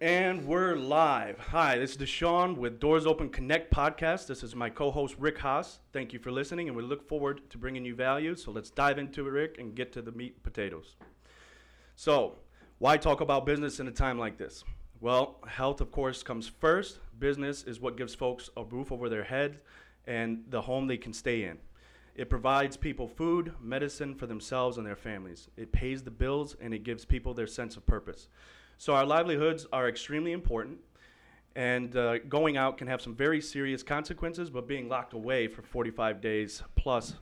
And we're live. Hi, this is Deshaun with Doors Open Connect podcast. This is my co host, Rick Haas. Thank you for listening, and we look forward to bringing you value. So let's dive into it, Rick, and get to the meat and potatoes. So, why talk about business in a time like this? Well, health, of course, comes first. Business is what gives folks a roof over their head and the home they can stay in. It provides people food, medicine for themselves and their families. It pays the bills and it gives people their sense of purpose. So our livelihoods are extremely important, and uh, going out can have some very serious consequences. But being locked away for 45 days plus,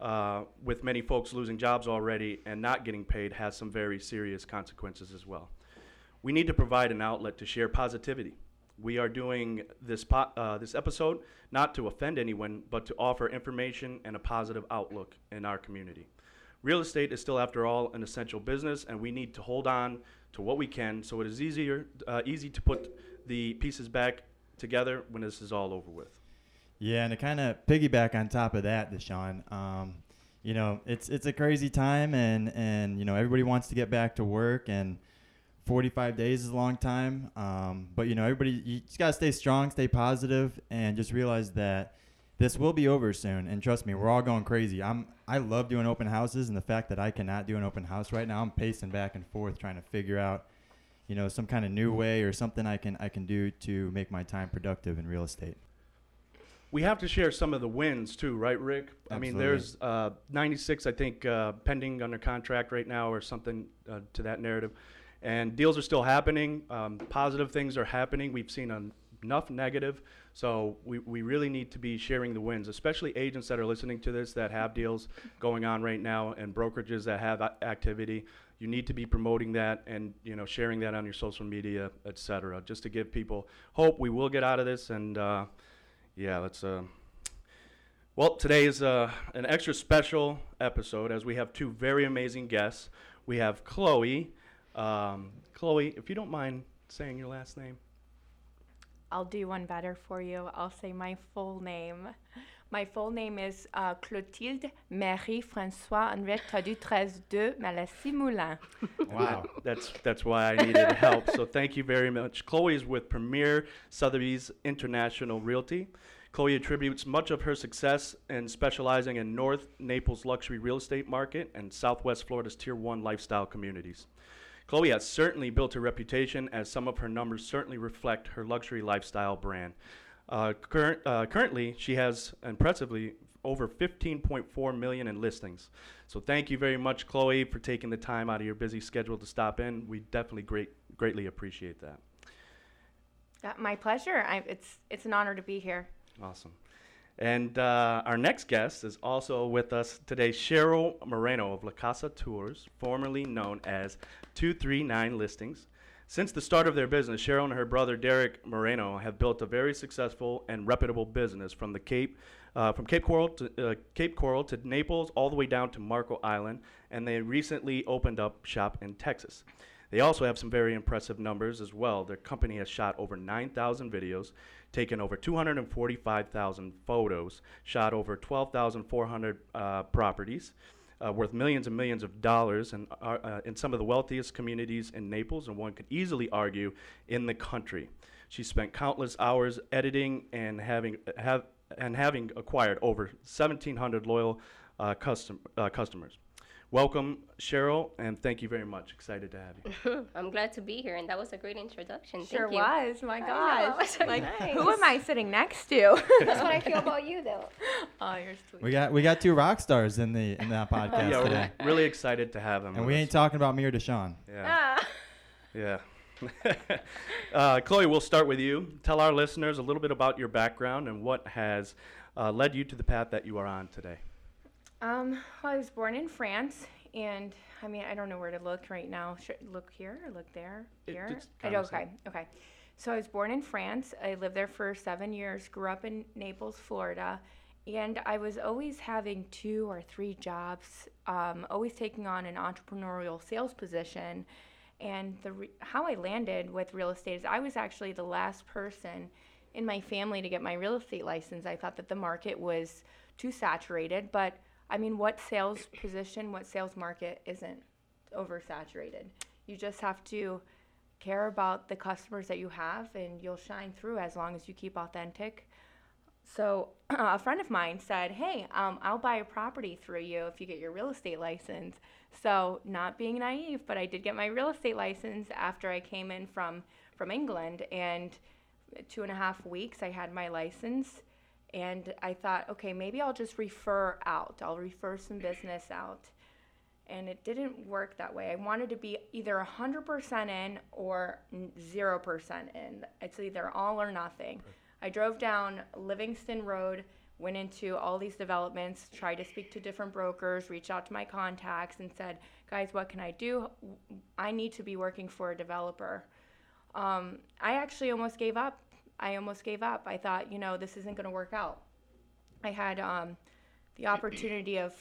uh, with many folks losing jobs already and not getting paid, has some very serious consequences as well. We need to provide an outlet to share positivity. We are doing this po- uh, this episode not to offend anyone, but to offer information and a positive outlook in our community. Real estate is still, after all, an essential business, and we need to hold on to what we can so it is easier, uh, easy to put the pieces back together when this is all over with. Yeah, and to kind of piggyback on top of that, Deshaun, um, you know, it's it's a crazy time, and and you know everybody wants to get back to work, and 45 days is a long time. Um, but you know, everybody, you just gotta stay strong, stay positive, and just realize that this will be over soon. And trust me, we're all going crazy. I'm I love doing open houses, and the fact that I cannot do an open house right now, I'm pacing back and forth trying to figure out, you know, some kind of new way or something I can I can do to make my time productive in real estate. We have to share some of the wins too, right, Rick? I mean, there's uh, 96, I think, uh, pending under contract right now, or something uh, to that narrative. And deals are still happening. Um, positive things are happening. We've seen enough negative, so we, we really need to be sharing the wins, especially agents that are listening to this that have deals going on right now and brokerages that have a- activity. You need to be promoting that and you know sharing that on your social media, et cetera, just to give people hope. We will get out of this, and uh, yeah, let's. Uh, well, today is uh, an extra special episode as we have two very amazing guests. We have Chloe. Um, Chloe, if you don't mind saying your last name. I'll do one better for you. I'll say my full name. My full name is uh, Clotilde Marie François Henriette Tradu 13 Malassis Moulin. Wow. That's that's why I needed help. So thank you very much. Chloe is with Premier Sotheby's International Realty. Chloe attributes much of her success in specializing in North Naples luxury real estate market and Southwest Florida's Tier 1 lifestyle communities. Chloe has certainly built a reputation as some of her numbers certainly reflect her luxury lifestyle brand. Uh, current, uh, currently, she has impressively over 15.4 million in listings. So thank you very much, Chloe, for taking the time out of your busy schedule to stop in. We definitely great, greatly appreciate that. Uh, my pleasure. I, it's, it's an honor to be here. Awesome. And uh, our next guest is also with us today, Cheryl Moreno of La Casa Tours, formerly known as 239 Listings. Since the start of their business, Cheryl and her brother Derek Moreno have built a very successful and reputable business from the Cape, uh, from Cape Coral to uh, Cape Coral to Naples, all the way down to Marco Island, and they recently opened up shop in Texas. They also have some very impressive numbers as well. Their company has shot over 9,000 videos, taken over 245,000 photos, shot over 12,400 uh, properties, uh, worth millions and millions of dollars, and are uh, in some of the wealthiest communities in Naples, and one could easily argue in the country. She spent countless hours editing and having have and having acquired over 1,700 loyal uh, custom, uh, customers. Welcome, Cheryl, and thank you very much. Excited to have you. I'm glad to be here, and that was a great introduction. Sure Thank you. was. My I know, gosh. so like, nice. who am I sitting next to? That's what I feel about you, though. oh, you're sweet. We got we got two rock stars in the in that podcast yeah, today, we're really excited to have them. and with we us. ain't talking about me or Deshaun. Yeah. Ah. Yeah. uh, Chloe, we'll start with you. Tell our listeners a little bit about your background and what has uh, led you to the path that you are on today. Um, well, I was born in France, and I mean, I don't know where to look right now. Should look here or look there? It- Here? it's I- kinda okay, okay. So I was born in France. I lived there for seven years. Grew up in Naples, Florida, and I was always having two or three jobs. Um, always taking on an entrepreneurial sales position. And the re- how I landed with real estate is I was actually the last person in my family to get my real estate license. I thought that the market was too saturated, but I mean, what sales position, what sales market isn't oversaturated? You just have to care about the customers that you have and you'll shine through as long as you keep authentic. So a friend of mine said, "Hey, um, I'll buy a property through you if you get your real estate license." So not being naive, but I did get my real estate license after I came in from from England, and two and a half weeks I had my license, and I thought, okay, maybe I'll just refer out. I'll refer some business out. And it didn't work that way. I wanted to be either 100% in or 0% in. It's either all or nothing. I drove down Livingston Road, went into all these developments, tried to speak to different brokers, reached out to my contacts, and said, guys, what can I do? I need to be working for a developer. Um, I actually almost gave up. I almost gave up. I thought, you know, this isn't going to work out. I had um, the opportunity of,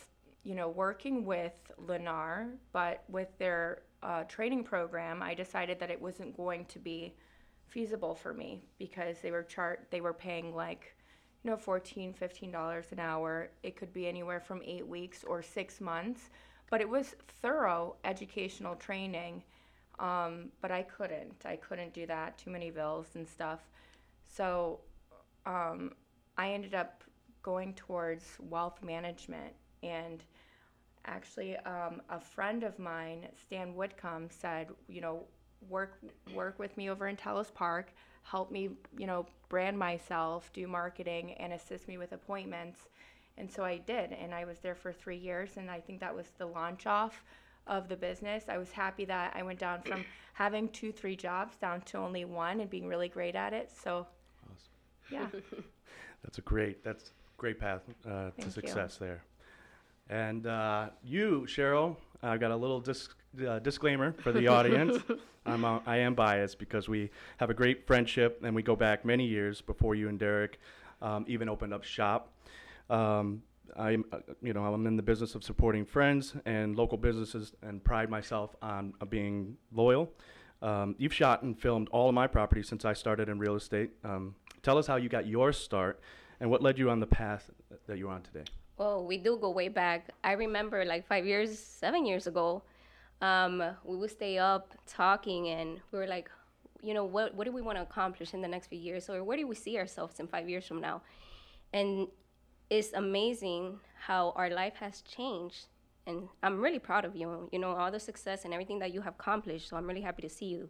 you know, working with Lennar, but with their uh, training program, I decided that it wasn't going to be feasible for me because they were chart they were paying like you know 14 15 dollars an hour it could be anywhere from eight weeks or six months but it was thorough educational training um, but i couldn't i couldn't do that too many bills and stuff so um, i ended up going towards wealth management and actually um, a friend of mine stan woodcomb said you know work work with me over in Talis Park, help me, you know, brand myself, do marketing, and assist me with appointments. And so I did, and I was there for three years, and I think that was the launch off of the business. I was happy that I went down from having two, three jobs down to only one and being really great at it. So, yeah. That's a great. That's great path uh, to Thank you. success there. And uh, you, Cheryl, I've got a little dis- uh, disclaimer for the audience. I'm uh, I am biased because we have a great friendship and we go back many years before you and Derek um, even opened up shop. Um, I'm, uh, you know, I'm in the business of supporting friends and local businesses and pride myself on uh, being loyal. Um, you've shot and filmed all of my properties since I started in real estate. Tell us how you got your start and what led you on the path that you're on today. Well, we do go way back. I remember like five years, seven years ago, um, we would stay up talking and we were like, you know, what, what do we want to accomplish in the next few years? Or where do we see ourselves in five years from now? And it's amazing how our life has changed. And I'm really proud of you, you know, all the success and everything that you have accomplished. So I'm really happy to see you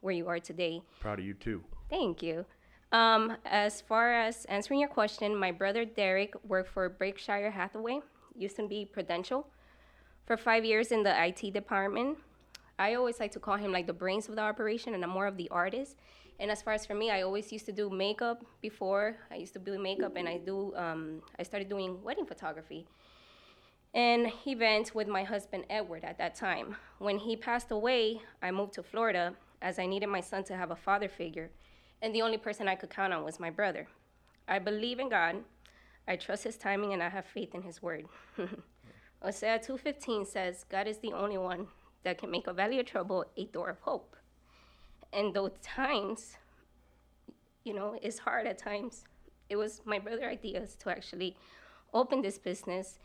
where you are today. Proud of you too. Thank you. Um, as far as answering your question, my brother Derek worked for Berkshire Hathaway, used to be Prudential, for five years in the IT department. I always like to call him like the brains of the operation, and I'm more of the artist. And as far as for me, I always used to do makeup before. I used to do makeup, and I do. Um, I started doing wedding photography and events with my husband Edward at that time. When he passed away, I moved to Florida as I needed my son to have a father figure, and the only person I could count on was my brother. I believe in God. I trust his timing and I have faith in his word. Hosea 2:15 says, God is the only one that can make a valley of trouble a door of hope. And those times, you know, it's hard at times. It was my brother ideas to actually open this business.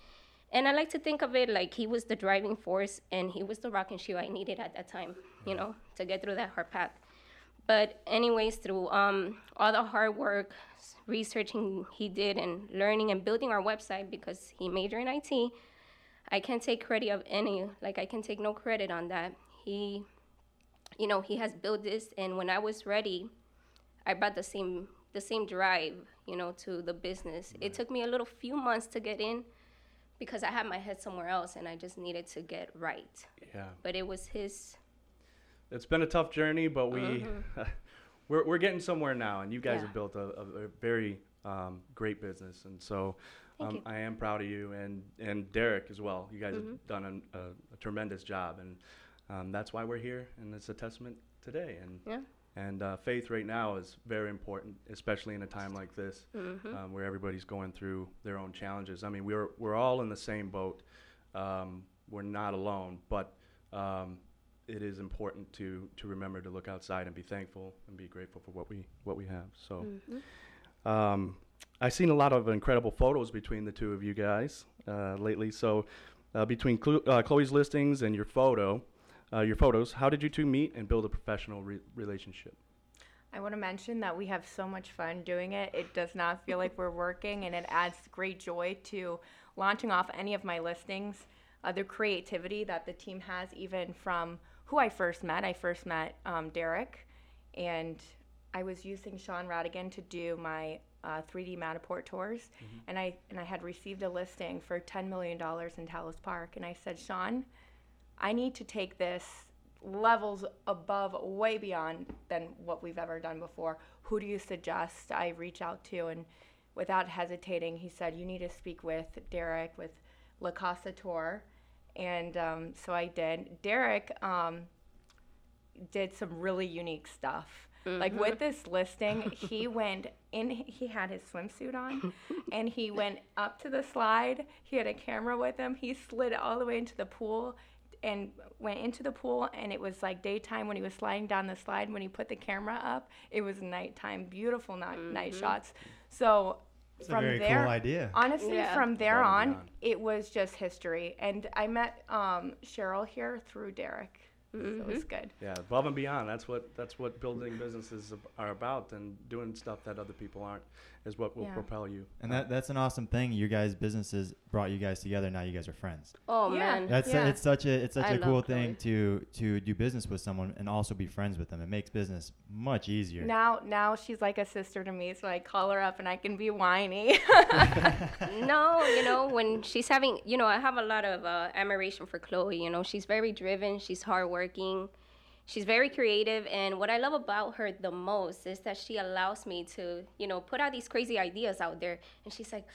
And I like to think of it like he was the driving force and he was the rock and shoe I needed at that time, you know, to get through that hard path. But anyways, through um, all the hard work, researching he did, and learning and building our website because he majored in IT, I can't take credit of any. Like I can take no credit on that. He, you know, he has built this, and when I was ready, I brought the same the same drive, you know, to the business. It took me a little few months to get in because I had my head somewhere else, and I just needed to get right. Yeah. But it was his. It's been a tough journey, but we we're, we're getting somewhere now, and you guys Yeah. have built a, a, a very um, great business, and so um. I am proud of you and and Derek as well. You guys Mm-hmm. have done an, a, a tremendous job, and um, that's why we're here, and it's a testament today. And Yeah. and uh, faith right now is very important, especially in a time like this, Mm-hmm. um, where everybody's going through their own challenges. I mean, we're we're all in the same boat. Um, we're not alone, but um, it is important to to remember to look outside and be thankful and be grateful for what we what we have. So, um, I've seen a lot of incredible photos between the two of you guys uh, lately. So, uh, between Clu- uh, Chloe's listings and your photo, uh, your photos. How did you two meet and build a professional re- relationship? I want to mention that we have so much fun doing it. It does not feel like we're working, and it adds great joy to launching off any of my listings. Uh, the creativity that the team has, even from who I first met. I first met um, Derek, and I was using Sean Radigan to do my uh, 3D Matterport tours, and I and I had received a listing for 10 million dollars in Talis Park, and I said, Sean, I need to take this levels above, way beyond than what we've ever done before. Who do you suggest I reach out to? And without hesitating, he said, You need to speak with Derek with La Casa Tour. And um, so I did. Derek um, did some really unique stuff. Like with this listing, he went in, he had his swimsuit on and he went up to the slide. He had a camera with him. He slid all the way into the pool and went into the pool and it was like daytime when he was sliding down the slide when he put the camera up it was nighttime beautiful night, night shots so It's a from very there cool idea. honestly Yeah. from there Above on it was just history and i met um, cheryl here through derek so it was good Yeah, above and beyond. That's what that's what building businesses are about, and doing stuff that other people aren't is what will Yeah. propel you. And that that's an awesome thing. You guys' businesses brought you guys together. Now you guys are friends. Oh Yeah. man. That's Yeah. it's such a it's such I a love cool Chloe. thing to to do business with someone and also be friends with them. It makes business much easier. now now she's like a sister to me so i call her up and i can be whiny no, you know, when she's having, you know, I have a lot of uh, admiration for Chloe. You know, she's very driven, she's hardworking, she's very creative. And what I love about her the most is that she allows me to, you know, put out these crazy ideas out there. And she's like,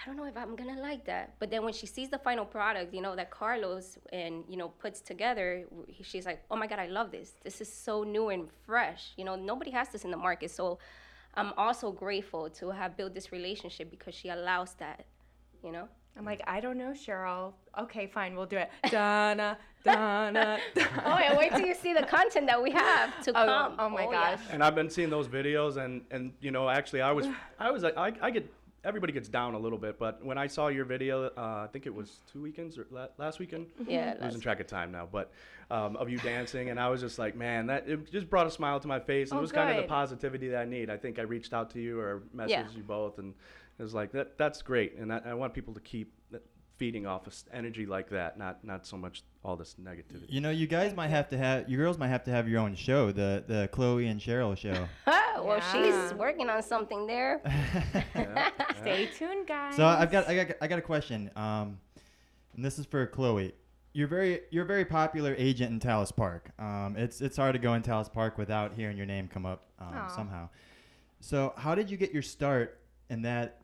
I don't know if I'm gonna like that. But then when she sees the final product, you know, that Carlos and, you know, puts together, she's like, oh my God, I love this. This is so new and fresh. You know, nobody has this in the market. So I'm also grateful to have built this relationship because she allows that, you know? I'm like i don't know cheryl okay fine we'll do it donna donna Oh, yeah, wait till you see the content that we have to Oh, come. oh my yeah. gosh. And I've been seeing those videos, and and you know, actually, I was I was I, I get everybody gets down a little bit, but when I saw your video, uh, I think it was two weekends or la- last weekend. Yeah, losing last- track of time now, but um, of you dancing, and I was just like, man, that it just brought a smile to my face. And Oh, it was kind of the positivity that I need. I think I reached out to you or messaged Yeah. you both, and it was like that. That's great, and I, I want people to keep feeding off of energy like that, not not so much all this negativity. You know, you guys might have to have you girls might have to have your own show, the the Chloe and Cheryl show. well, Yeah. she's working on something there. Yeah, yeah. stay tuned guys So I've got I got I got a question. Um, and this is for Chloe. You're very you're a very popular agent in Talis Park. Um, it's it's hard to go in Talis Park without hearing your name come up um, somehow. So how did you get your start in that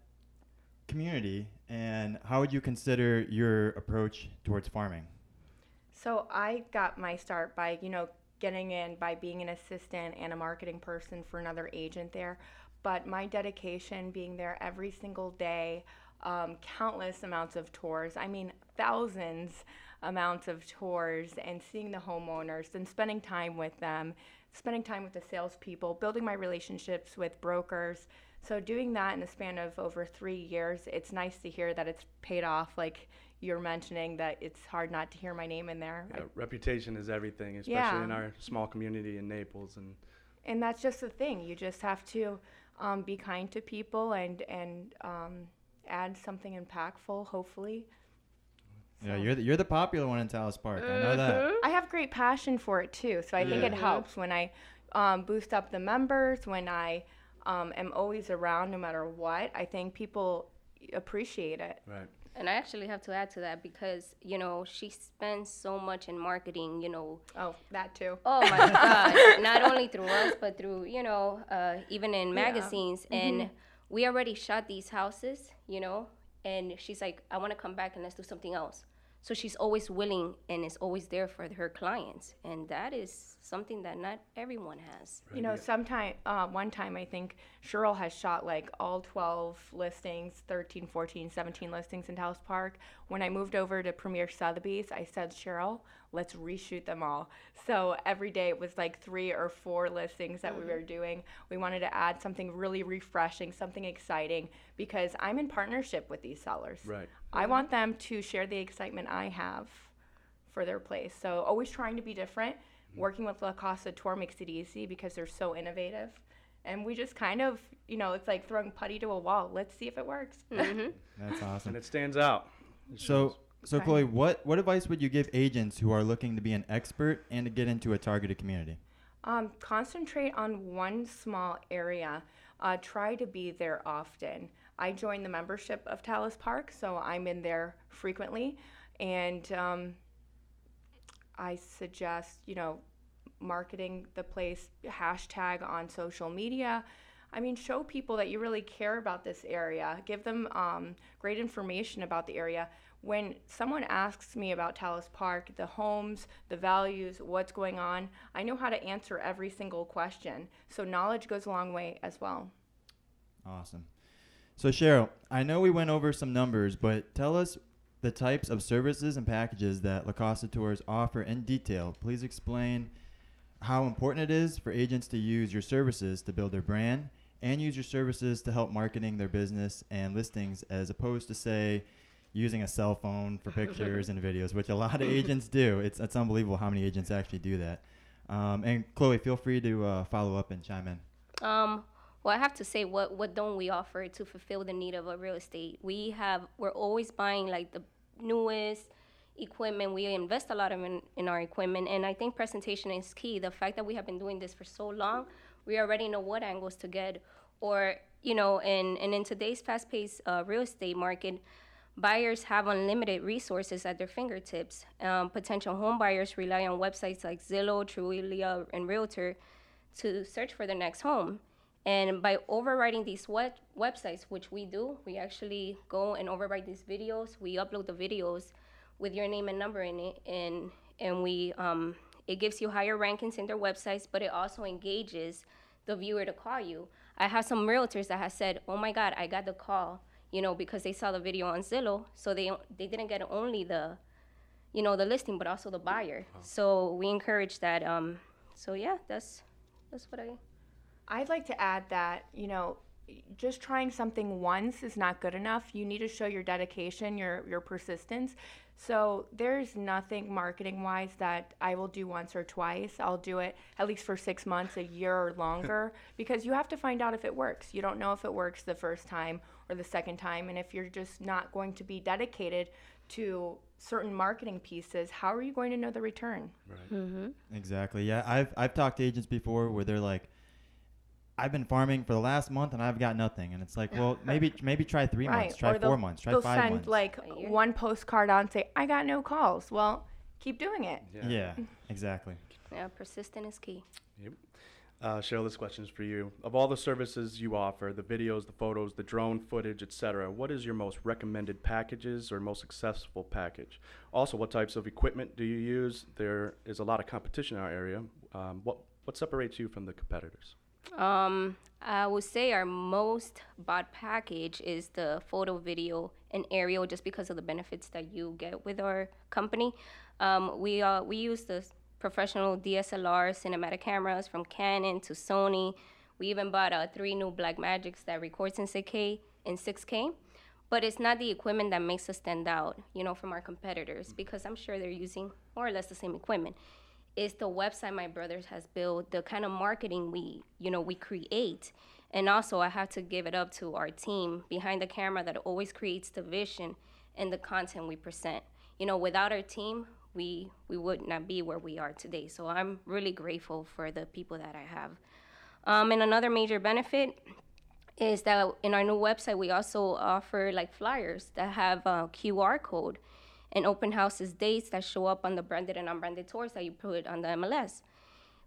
community, and how would you consider your approach towards farming? So I got my start by, you know, getting in by being an assistant and a marketing person for another agent there. But my dedication being there every single day, um, countless amounts of tours. I mean, thousands amounts of tours and seeing the homeowners and spending time with them, spending time with the salespeople, building my relationships with brokers. So doing that in the span of over three years, it's nice to hear that it's paid off. Like you're mentioning that it's hard not to hear my name in there. Yeah, reputation is everything, especially Yeah. in our small community in Naples. And and that's just the thing. You just have to um, be kind to people and and um, add something impactful. Hopefully, Yeah, you're the, you're the popular one in Talis Park. I know that. I have great passion for it too. So I think it helps when I um, boost up the members. When I um, am always around, no matter what. I think people appreciate it. right. And I actually have to add to that because, you know, she spends so much in marketing, you know, Oh, that too. Oh my God! Not only through us, but through you know, uh, even in magazines. And we already shot these houses, you know. And she's like, I want to come back and let's do something else. So she's always willing and is always there for her clients, and that is something that not everyone has. You know, sometime, uh, one time I think Cheryl has shot like all 12 listings, 13, 14, 17 listings in Talis Park. When I moved over to Premier Sotheby's, I said, Cheryl, let's reshoot them all. So every day it was like three or four listings that we were doing. We wanted to add something really refreshing, something exciting, because I'm in partnership with these sellers. Right. I want them to share the excitement I have for for their place. So always trying to be different. Working with La Casa Tour makes it easy because they're so innovative. And we just kind of, you know, it's like throwing putty to a wall. Let's see if it works. Mm-hmm. That's awesome. And it stands out. It So, so Okay. Chloe, what what advice would you give agents who are looking to be an expert and to get into a targeted community? Um, concentrate on one small area. Uh, try to be there often. I joined the membership of Talis Park, so I'm in there frequently. And um, I suggest, you know, marketing the place, hashtag on social media. I mean, show people that you really care about this area. Give them um, great information about the area. When someone asks me about Talis Park, the homes, the values, what's going on, I know how to answer every single question. So knowledge goes a long way as well. Awesome. So Cheryl, I know we went over some numbers, but tell us the types of services and packages that La Casa Tours offer in detail. Please explain how important it is for agents to use your services to build their brand and use your services to help marketing their business and listings as opposed to say using a cell phone for pictures and videos, which a lot of agents do. It's it's unbelievable how many agents actually do that. Um, and Chloe, feel free to uh, follow up and chime in. Um, well, I have to say, what what don't we offer to fulfill the need of a real estate? We have we're always buying like the newest equipment. We invest a lot of in, in our equipment, and I think presentation is key. The fact that we have been doing this for so long, we already know what angles to get, or you know, and and in today's fast-paced uh, real estate market. Buyers have unlimited resources at their fingertips. Um, potential home buyers rely on websites like Zillow, Trulia, and Realtor to search for their next home. And by overriding these web- websites, which we do, we actually go and override these videos. We upload the videos with your name and number in it, and and we um, it gives you higher rankings in their websites, but it also engages the viewer to call you. I have some realtors that have said, "Oh my God, I got the call," you know, because they saw the video on Zillow, so they they didn't get only the you know the listing but also the buyer so we encourage that um so yeah that's that's what i I'd like to add that, you know, just trying something once is not good enough. You need to show your dedication, your your persistence. So there's nothing marketing wise that I will do once or twice. I'll do it at least for 6 months, a year or longer because you have to find out if it works. You don't know if it works the first time or the second time and if you're just not going to be dedicated to certain marketing pieces, how are you going to know the return? Mm-hmm. Exactly. Yeah, I've I've talked to agents before where they're like, I've been farming for the last month and I've got nothing, and it's like, well, maybe maybe try three months, try or 4 they'll- months, try they'll five send months. like one postcard on and say, "I got no calls." Well, keep doing it. yeah. exactly. yeah persistent is key Yep. Uh, Cheryl, this question is for you. Of all the services you offer, the videos, the photos, the drone footage, etc., what is your most recommended packages or most successful package? Also, what types of equipment do you use? There is a lot of competition in our area. Um, what what separates you from the competitors? Um i would say our most bought package is the photo video and aerial just because of the benefits that you get with our company. Um, we uh, we use the professional dslr cinematic cameras from canon to sony. We even bought uh, three new Blackmagics that records in 6k in 6k but it's not the equipment that makes us stand out, you know, from our competitors because I'm sure they're using more or less the same equipment. It's the website my brothers has built, the kind of marketing we, you know, we create. And also I have to give it up to our team behind the camera that always creates the vision and the content we present. You know, without our team, we we would not be where we are today. So I'm really grateful for the people that I have. Um, and another major benefit is that in our new website we also offer like flyers that have a QR code and open houses dates that show up on the branded and unbranded tours that you put on the MLS.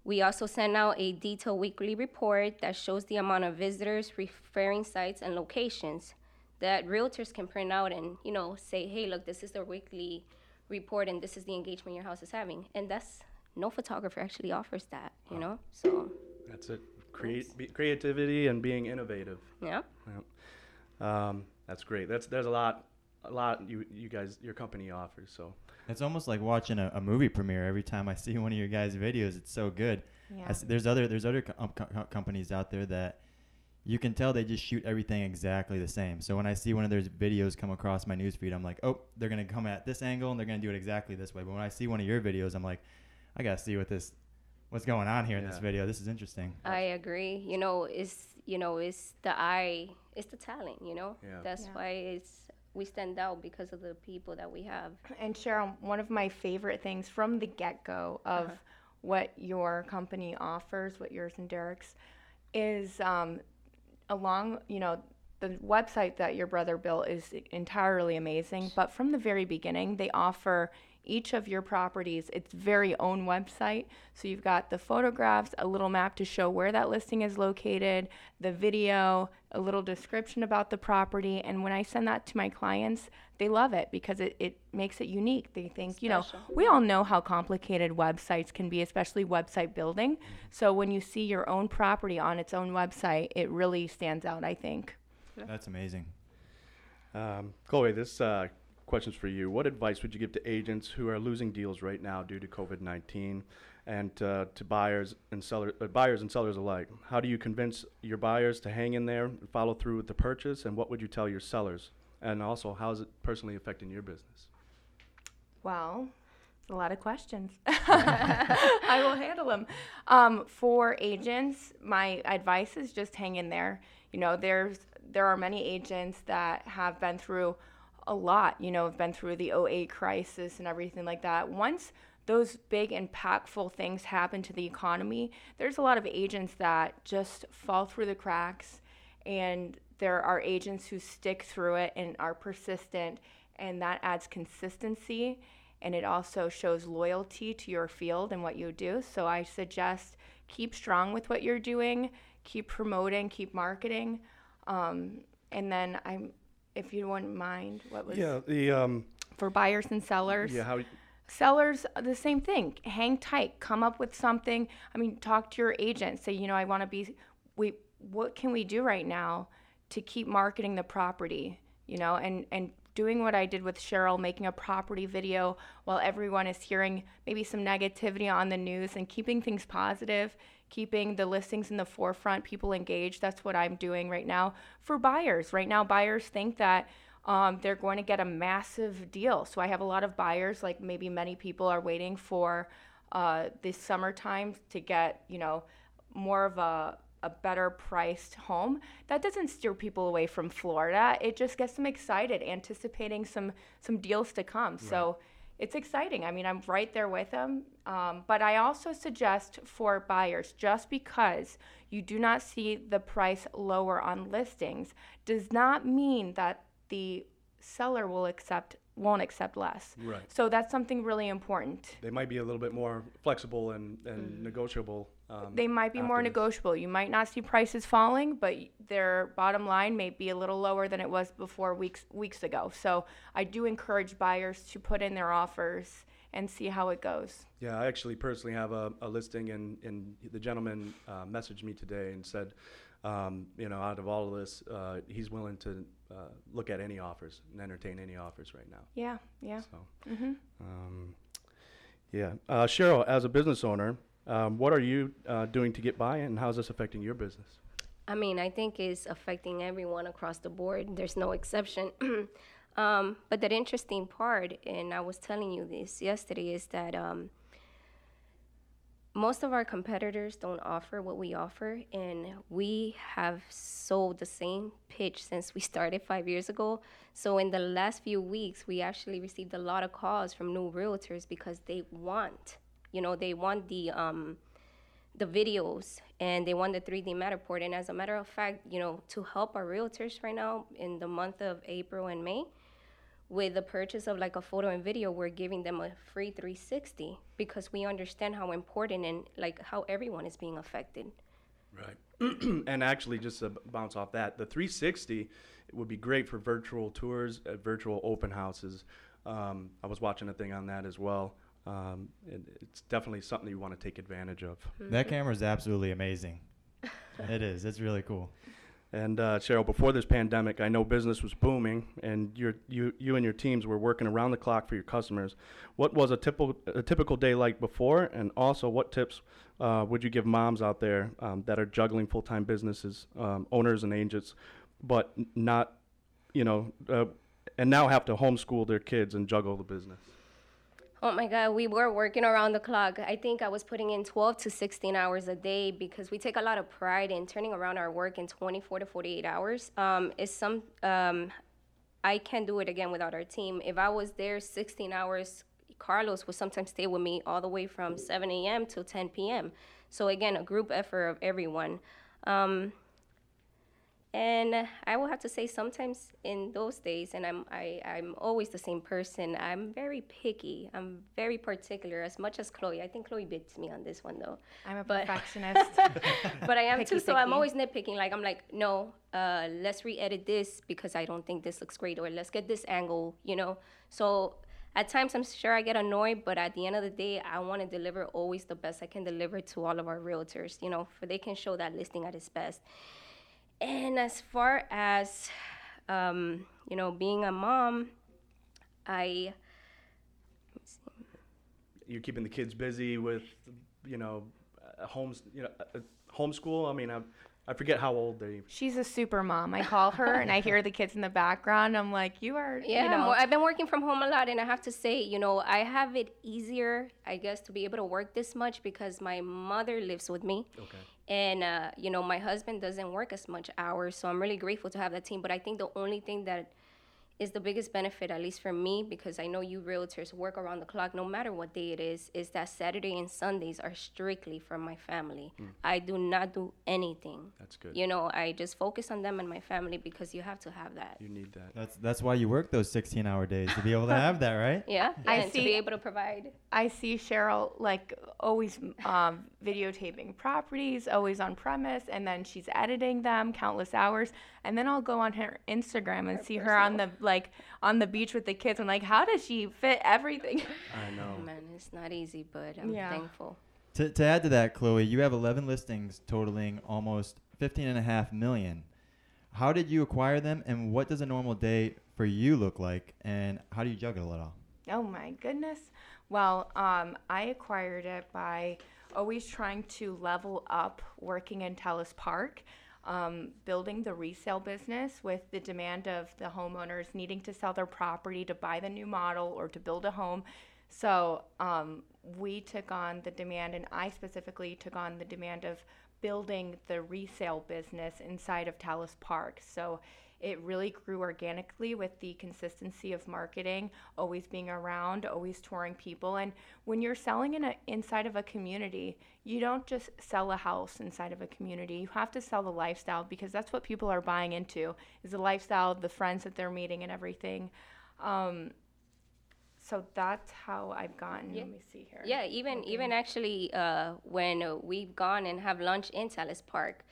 We also send out a detailed weekly report that shows the amount of visitors, referring sites, and locations that realtors can print out and you know say, hey, look, this is their weekly report and this is the engagement your house is having. And that's no photographer actually offers that, you know. So That's it. Create be, creativity and being innovative. yeah. Um, that's great. That's there's a lot, a lot you you guys your company offers. So It's almost like watching a, a movie premiere every time I see one of your guys' videos. It's so good. I Yeah. s- there's other there's other co- um, co- co- companies out there that you can tell they just shoot everything exactly the same. So when I see one of their videos come across my newsfeed, I'm like, oh, they're gonna come at this angle and they're gonna do it exactly this way. But when I see one of your videos, I'm like, I gotta see what this, what's going on here in this video. This is interesting. I agree. You know, it's you know, it's the eye, it's the talent. You know, Yeah. that's Yeah. why it's we stand out because of the people that we have. And Cheryl, one of my favorite things from the get go of Uh-huh. what your company offers, what yours and Derek's, is um, along, you know, the website that your brother built is entirely amazing. But from the very beginning, they offer each of your properties its very own website. So you've got the photographs, a little map to show where that listing is located, the video, a little description about the property. And when I send that to my clients, they love it because it, it makes it unique. They think, you know, we all know how complicated websites can be, especially website building. So when you see your own property on its own website, it really stands out, I think. That's amazing. Um, Chloe, this uh, question's for you. What advice would you give to agents who are losing deals right now due to COVID nineteen, and uh, to buyers and seller, uh, buyers and sellers alike? How do you convince your buyers to hang in there and follow through with the purchase? And what would you tell your sellers? And also, how is it personally affecting your business? Well, it's a lot of questions. I will handle them. Um, for agents, my advice is just hang in there. You know, there's there are many agents that have been through a lot. You know, have been through the 08 crisis and everything like that. Once those big impactful things happen to the economy, there's a lot of agents that just fall through the cracks and there are agents who stick through it and are persistent and that adds consistency and it also shows loyalty to your field and what you do. So i suggest keep strong with what you're doing keep promoting keep marketing um, and then i'm if you wouldn't mind what was Yeah, the um, for buyers and sellers. Yeah, how sellers the same thing. Hang tight. Come up with something. I mean talk to your agent. Say you know i want to be we what can we do right now to keep marketing the property? You know and and doing what i did with cheryl making a property video while everyone is hearing maybe some negativity on the news and keeping things positive keeping the listings in the forefront people engaged. That's what i'm doing right now for buyers. Right now buyers think that um, they're going to get a massive deal. So I have a lot of buyers, like maybe many people are waiting for uh, this summertime to get, you know, more of a, a better priced home. That doesn't steer people away from Florida. It just gets them excited, anticipating some some deals to come. So it's exciting. I mean, I'm right there with them. Um, but I also suggest for buyers, just because you do not see the price lower on listings, does not mean that the seller will accept won't accept less. right. So that's something really important. They might be a little bit more flexible and, and negotiable. Um, They might be more negotiable. You might not see prices falling, but their bottom line may be a little lower than it was before weeks weeks ago. So I do encourage buyers to put in their offers and see how it goes. Yeah, I actually personally have a, a listing, and, and the gentleman uh, messaged me today and said, um, you know, out of all of this, uh, he's willing to uh, look at any offers and entertain any offers right now. Yeah, yeah. So, Mhm. um, yeah. Uh, Cheryl, as a business owner, um, what are you uh, doing to get by, and how is this affecting your business? I mean, I think it's affecting everyone across the board. There's no exception. um, but that interesting part, and I was telling you this yesterday, is that um, most of our competitors don't offer what we offer, and we have sold the same pitch since we started five years ago. So in the last few weeks, we actually received a lot of calls from new realtors because they want, you know, they want the um, the videos and they want the 3D Matterport. And as a matter of fact, you know, to help our realtors right now in the month of April and May, with the purchase of like a photo and video, we're giving them a free 360 because we understand how important and like how everyone is being affected. Right. and actually, just to bounce off that, the 360 would be great for virtual tours, uh, virtual open houses. Um, I was watching a thing on that as well. Um, it, it's definitely something you want to take advantage of. That camera is absolutely amazing. it is. It's really cool. And uh, Cheryl, before this pandemic, I know business was booming, and your, you, you and your teams were working around the clock for your customers. What was a typical, a typical day like before, and also what tips uh, would you give moms out there um, that are juggling full-time businesses, um, owners and agents, but not, you know, uh, and now have to homeschool their kids and juggle the business? Oh my God, we were working around the clock. I think I was putting in 12 to 16 hours a day because we take a lot of pride in turning around our work in 24 to 48 hours. Um, it's some, um, I can't do it again without our team. If I was there 16 hours, Carlos would sometimes stay with me all the way from 7 a.m. till 10 p.m. So again, a group effort of everyone. Um, and I will have to say, sometimes in those days, and I'm I, I'm always the same person. I'm very picky. I'm very particular, as much as Chloe. I think Chloe beats me on this one though. I'm a But- perfectionist. But I am Picky, too, so I'm always nitpicking. Like I'm like, no, uh, let's re-edit this because I don't think this looks great, or let's get this angle. You know, so. At times, I'm sure I get annoyed, but at the end of the day, I want to deliver always the best I can deliver to all of our realtors, you know, for they can show that listing at its best. And as far as, um, you know, being a mom, I, You're keeping the kids busy with, you know, uh, homes, you know, uh, homeschool. I mean, I, I forget how old they. She's a super mom. I call her and I hear the kids in the background. I'm like, you are, yeah, you know. I've been working from home a lot, and I have to say, you know, I have it easier, I guess, to be able to work this much because my mother lives with me. Okay. And, uh, you know, my husband doesn't work as much hours, so I'm really grateful to have that team. But I think the only thing that is the biggest benefit, at least for me, because I know you realtors work around the clock, no matter what day it is, is that Saturday and Sundays are strictly for my family. I do not do anything. That's good. You know, I just focus on them and my family because you have to have that. You need that. That's that's why you work those 16 hour days to be able to have that, right? Yeah, I and to see- be able to provide. I see Cheryl like always um, videotaping properties, always on premise, and then she's editing them countless hours. And then I'll go on her Instagram and see her on the like on the beach with the kids. I'm like, how does she fit everything? I know. Man, it's not easy, but I'm Yeah. thankful. To, to add to that, Chloe, you have 11 listings totaling almost 15 and a half million. How did you acquire them, and what does a normal day for you look like, and how do you juggle it all? Oh my goodness. Well, um, I acquired it by always trying to level up working in Talis Park, um, building the resale business with the demand of the homeowners needing to sell their property to buy the new model or to build a home. So um, we took on the demand, and I specifically took on the demand of building the resale business inside of Talis Park. So it really grew organically with the consistency of marketing, always being around, always touring people. And when you're selling in a, inside of a community, you don't just sell a house inside of a community. You have to sell the lifestyle because that's what people are buying into is the lifestyle, the friends that they're meeting, and everything. Um, so that's how I've gotten. Yeah. Let me see here. Yeah, even even actually uh, when we've gone and have lunch in Talis Park,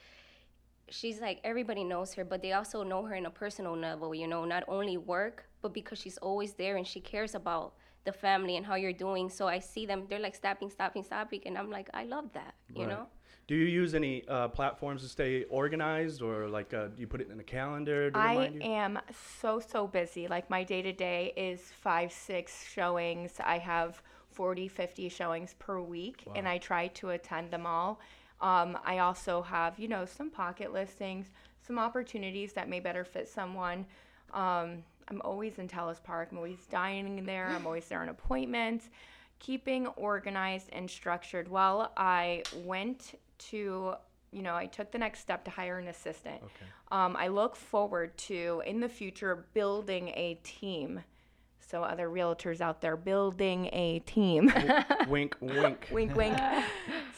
she's like everybody knows her, but they also know her in a personal level. You know, not only work, but because she's always there and she cares about the family and how you're doing. So I see them; they're like stopping, stopping, stopping, and I'm like, I love that. You Right. know. Do you use any uh, platforms to stay organized, or like uh, do you put it in a calendar to I remind you? am so so busy. Like my day to day is five, six showings. I have 40, 50 showings per week, and I try to attend them all. Um, I also have, you know, some pocket listings, some opportunities that may better fit someone. Um, I'm always in Talis Park. I'm always dining there. I'm always there on appointments. Keeping organized and structured. Well, I went to, you know, I took the next step to hire an assistant. Okay. Um, I look forward to in the future building a team. So other realtors out there building a team. wink, wink. wink, wink.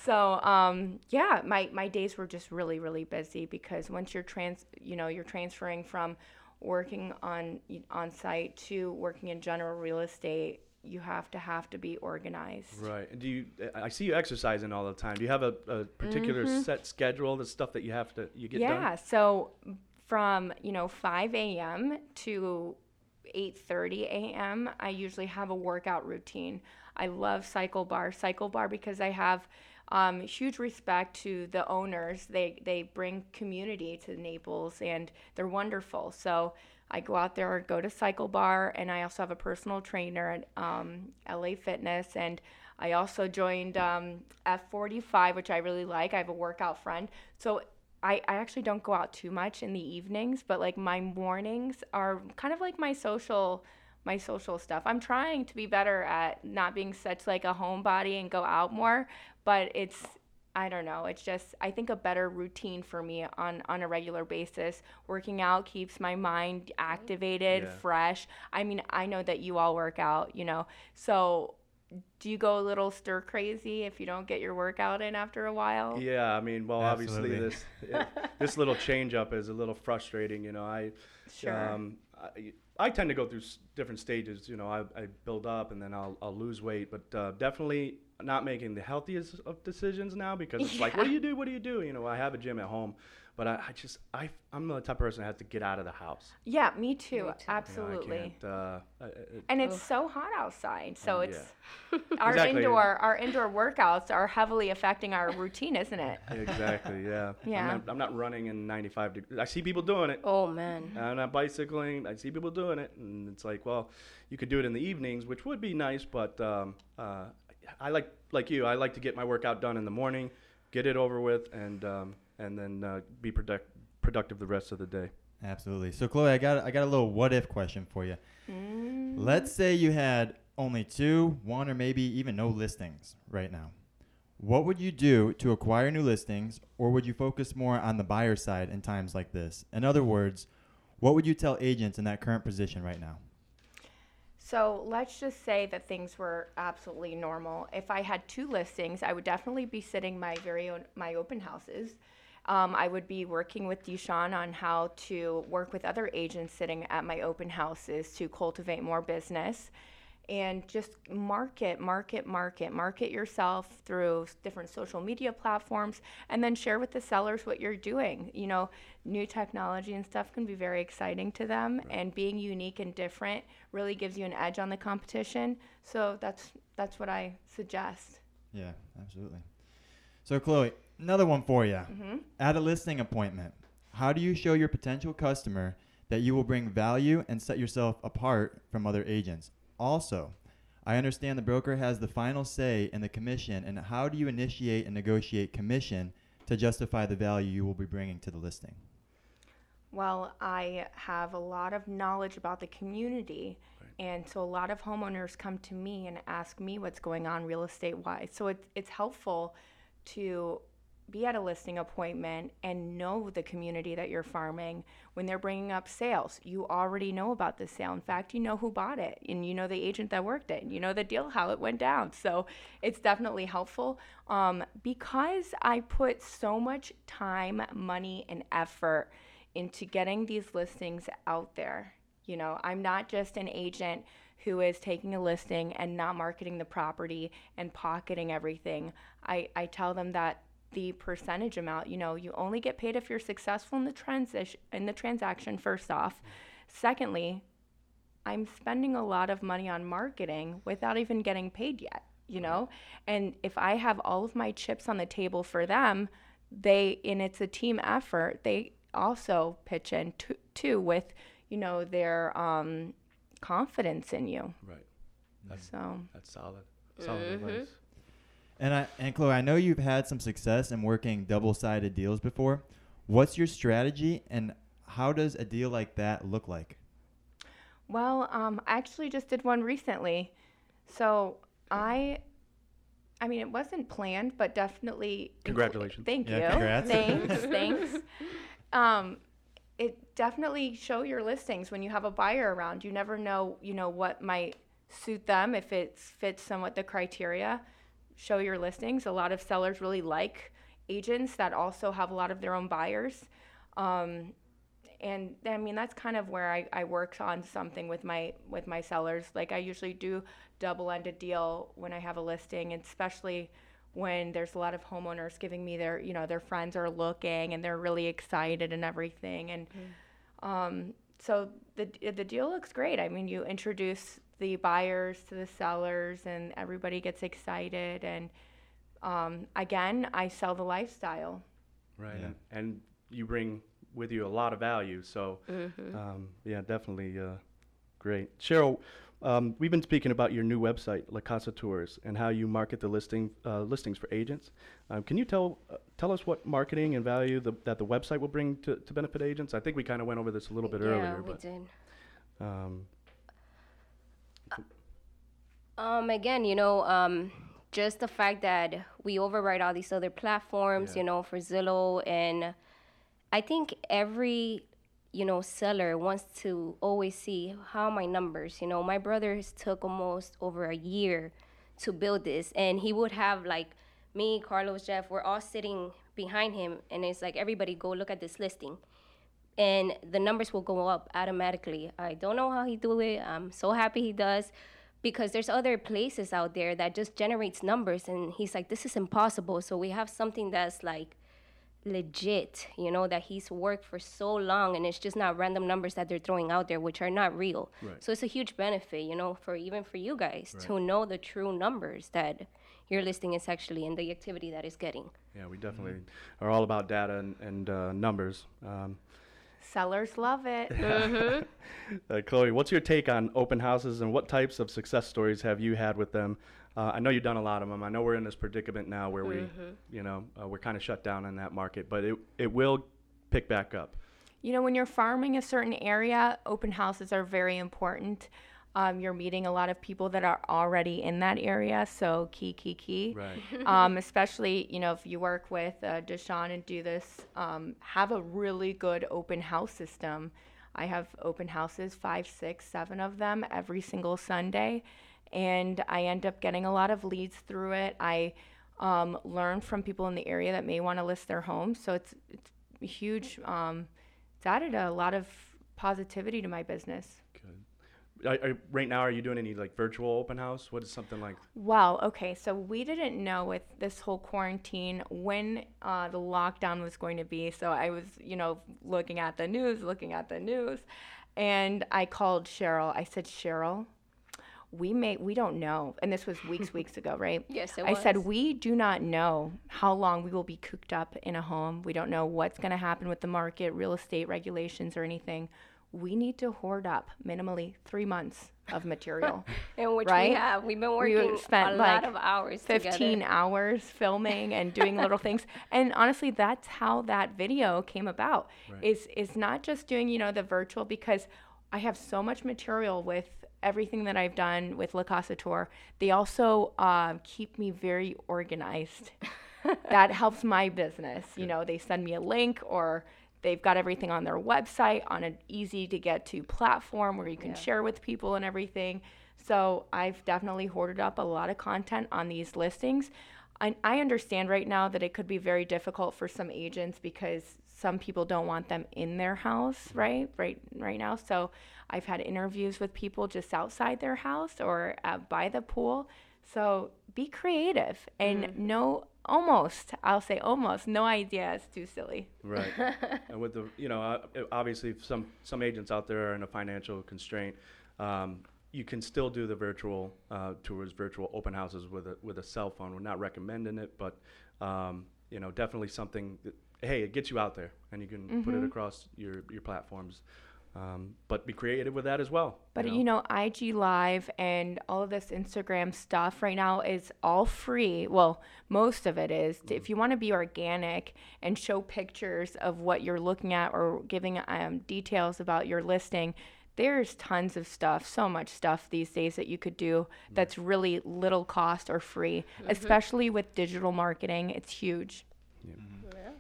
So um, yeah, my my days were just really really busy because once you're trans, you know, you're transferring from working on on site to working in general real estate, you have to have to be organized. Right. And do you? I see you exercising all the time. Do you have a, a particular set schedule? The stuff that you have to you get Mm-hmm. yeah. So from you know 5 a.m. to 8:30 a.m. I usually have a workout routine. I love Cycle Bar. Cycle Bar because I have um, huge respect to the owners. They they bring community to Naples, and they're wonderful. So I go out there, go to Cycle Bar, and I also have a personal trainer at um, LA Fitness, and I also joined um, F45, which I really like. I have a workout friend, so I, I actually don't go out too much in the evenings, but like my mornings are kind of like my social my social stuff. I'm trying to be better at not being such like a homebody and go out more, but it's I don't know. It's just I think a better routine for me on on a regular basis. Working out keeps my mind mm-hmm. activated, Yeah. fresh. I mean, I know that you all work out, you know. So do you go a little stir crazy if you don't get your workout in after a while? Yeah, I mean, well, obviously this yeah, this little change up is a little frustrating. You know, I Sure. um, I, I tend to go through s- different stages. You know, I, I build up and then I'll I'll lose weight, but uh, definitely not making the healthiest of decisions now because it's like, what do you do? What do you do? You know, I have a gym at home, but I, I just I I'm the type of person that has to get out of the house. Yeah, me too. Me too. You know, Absolutely. I can't, uh, I- I- and it's Ugh. so hot outside, so Oh, it's yeah. our Exactly. indoor our indoor workouts are heavily affecting our routine, isn't it? exactly. Yeah. Yeah. I'm not, I'm not running in 95 degrees. I see people doing it. Oh man. I'm not bicycling. I see people doing it, and it's like, well, you could do it in the evenings, which would be nice, but um, uh, I like like you. I like to get my workout done in the morning, get it over with, and um, and then uh, be product- productive the rest of the day. Absolutely. So Chloe, I got I got a little what if question for you. Mm. Let's say you had only two, one, or maybe even no listings right now. What would you do to acquire new listings, or would you focus more on the buyer side in times like this? In other words, what would you tell agents in that current position right now? So let's just say that things were absolutely normal. If I had two listings, I would definitely be sitting my very own my open houses. Um, I would be working with Deshaun on how to work with other agents sitting at my open houses to cultivate more business and just market, market, market, market yourself through different social media platforms and then share with the sellers what you're doing. You know, new technology and stuff can be very exciting to them and being unique and different really gives you an edge on the competition. So that's that's what I suggest. Yeah, absolutely. So Chloe, another one for you. hmm At a listing appointment, how do you show your potential customer that you will bring value and set yourself apart from other agents? Also, I understand the broker has the final say in the commission, and how do you initiate and negotiate commission to justify the value you will be bringing to the listing? Well, I have a lot of knowledge about the community. And so a lot of homeowners come to me and ask me what's going on real estate wise. So it's, it's helpful to be at a listing appointment and know the community that you're farming when they're bringing up sales. You already know about the sale. In fact, you know who bought it and you know the agent that worked it. And you know the deal, how it went down. So it's definitely helpful um, because I put so much time, money, and effort into getting these listings out there. You know, I'm not just an agent who is taking a listing and not marketing the property and pocketing everything. I, I tell them that the percentage amount, you know, you only get paid if you're successful in the transition in the transaction first off. Secondly, I'm spending a lot of money on marketing without even getting paid yet, you know? And if I have all of my chips on the table for them, they and it's a team effort, they also pitch in to, too with, you know, their um, confidence in you. Right. That's So that's solid. Solid Mhm. advice. And I and Chloe, I know you've had some success in working double-sided deals before. What's your strategy, and how does a deal like that look like? Well, um, I actually just did one recently. So I, I mean, it wasn't planned, but definitely. inclu- Congratulations. Thank Yeah, you. congrats. Thanks. thanks. Um, it definitely show your listings when you have a buyer around. You never know, you know, what might suit them if it fits somewhat the criteria. Show your listings. A lot of sellers really like agents that also have a lot of their own buyers. Um, and I mean that's kind of where I, I work on something with my with my sellers. Like I usually do double ended deal when I have a listing, and especially when there's a lot of homeowners giving me their you know their friends are looking and they're really excited and everything. And um, so the the deal looks great. I mean you introduce the buyers to the sellers and everybody gets excited and um, again, I sell the lifestyle. Right. Yeah. And, and you bring with you a lot of value. So, Mm-hmm. um, yeah, definitely uh, great. Cheryl, um, we've been speaking about your new website, La Casa Tours, and how you market the listing uh, listings for agents. Um, can you tell uh, tell us what marketing and value the, that the website will bring to, to benefit agents? I think we kind of went over this a little bit yeah, earlier, we but did. um, Um, again, you know, um, just the fact that we override all these other platforms, Yeah. you know, for Zillow, and I think every, you know, seller wants to always see how my numbers. You know, my brothers took almost over a year to build this, and he would have like me, Carlos, Jeff, we're all sitting behind him, and it's like everybody go look at this listing and the numbers will go up automatically. I don't know how he do it. I'm so happy he does because there's other places out there that just generates numbers and he's like this is impossible. So we have something that's like legit, you know, that he's worked for so long and it's just not random numbers that they're throwing out there which are not real. Right. So it's a huge benefit, you know, for even for you guys to know the true numbers that your listing is actually and the activity that it's getting. yeah, we definitely are all about data and, and uh, numbers. Um, Sellers love it. Uh, Chloe, what's your take on open houses and what types of success stories have you had with them? Uh, I know you've done a lot of them. I know we're in this predicament now where we, you know, uh, we're kind of shut down in that market, but it, it will pick back up. You know, when you're farming a certain area, open houses are very important. Um, you're meeting a lot of people that are already in that area, so key, key, key. Right. um, especially, you know, if you work with uh, Deshaun and do this, um, have a really good open house system. I have open houses, five, six, seven of them every single Sunday, and I end up getting a lot of leads through it. I um, learn from people in the area that may want to list their homes, so it's it's huge. Um, it's added a lot of positivity to my business. Good. Are, are, right now, are you doing any like virtual open house? What is something like? Well, okay, so we didn't know with this whole quarantine when uh, the lockdown was going to be. So I was, you know, looking at the news, looking at the news, and I called Cheryl. I said, Cheryl, we may, we don't know, and this was weeks, weeks ago, right? Yes, it I said we do not know how long we will be cooped up in a home. We don't know what's going to happen with the market, real estate regulations, or anything. We need to hoard up minimally three months of material. In which Right? we have. We've been working We spent, a like, lot of hours 15 together. hours filming and doing little things and honestly that's how that video came about Right. is is not just doing you know the virtual because i have so much material with everything that i've done with la casa tour they also um, keep me very organized that helps my business you know they send me a link or they've got everything on their website on an easy to get to platform where you can Yeah. share with people and everything so I've definitely hoarded up a lot of content on these listings. I, I understand right now that it could be very difficult for some agents because some people don't want them in their house, right? Right, right now. So I've had interviews with people just outside their house or uh, by the pool. So be creative and no, almost, I'll say almost, no idea is too silly. Right. and with the, you know, uh, obviously some some agents out there are in a financial constraint. Um, you can still do the virtual uh, tours, virtual open houses with a with a cell phone. We're not recommending it, but um, you know, definitely something. That, hey, it gets you out there, and you can put it across your your platforms. Um, but be creative with that as well. But you know, IG Live and all of this Instagram stuff right now is all free. Well, most of it is. If you want to be organic and show pictures of what you're looking at or giving um, details about your listing, there's tons of stuff, so much stuff these days that you could do that's really little cost or free, especially with digital marketing. It's huge. Yeah.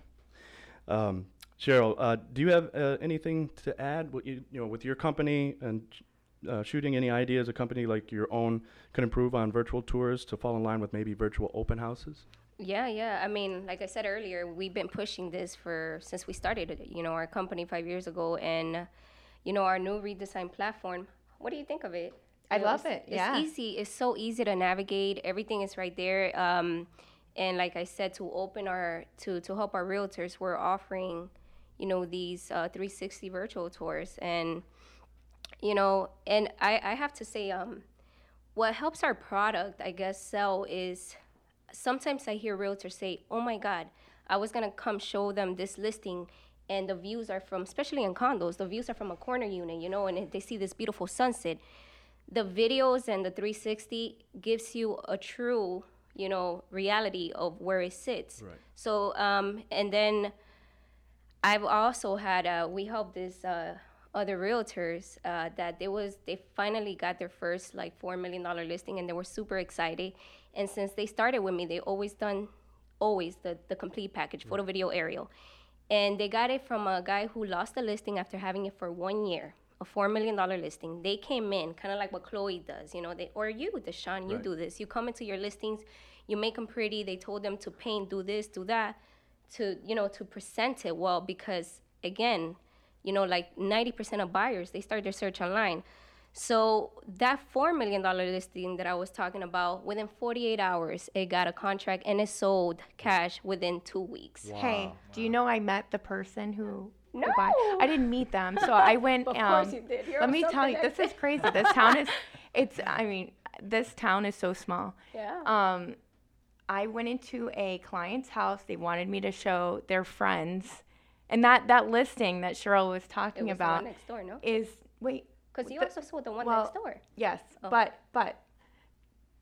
Um, Cheryl, uh, do you have uh, anything to add? What you, you know, with your company and uh, shooting, any ideas a company like your own could improve on virtual tours to fall in line with maybe virtual open houses? Yeah, yeah. I mean, like I said earlier, we've been pushing this for since we started, you know, our company five years ago, and you know, our new redesigned platform. What do you think of it? I You love it's- it, yeah. It's easy. It's so easy to navigate. Everything is right there. Um, and like I said, to open our to to help our realtors, we're offering, you know, these uh, 360 virtual tours, and you know, and I I have to say, um, what helps our product, I guess, sell is sometimes I hear realtors say, "Oh my God, I was gonna come show them this listing." And the views are from, especially in condos, the views are from a corner unit, you know, and they see this beautiful sunset. The videos and the 360 gives you a true, you know, reality of where it sits. Right. So, um, and then I've also had uh, we helped this uh, other realtors uh, that they was they finally got their first like four million dollar listing and they were super excited. And since they started with me, they always done always the the complete package, photo, video, aerial, and they got it from a guy who lost the listing after having it for one year. A four million dollar listing. They came in kind of like what Chloe does, you know. They or you, Deshaun, you Right. do this. You come into your listings, you make them pretty. They told them to paint, do this, do that to you know to present it well because again you know like 90% of buyers they start their search online so that $4 million listing that i was talking about within 48 hours it got a contract and it sold cash within two weeks Hey, do you know I met the person who? who No. buy- I didn't meet them, so I went. Of um, course you did. You're let me tell you, this is crazy. This town is, it's. I mean, this town is so small. yeah Um, I went into a client's house. They wanted me to show their friends, and that that listing that Cheryl was it talking was the about one next door no is wait. because you the- also sold the one well, next door Yes, Oh. but but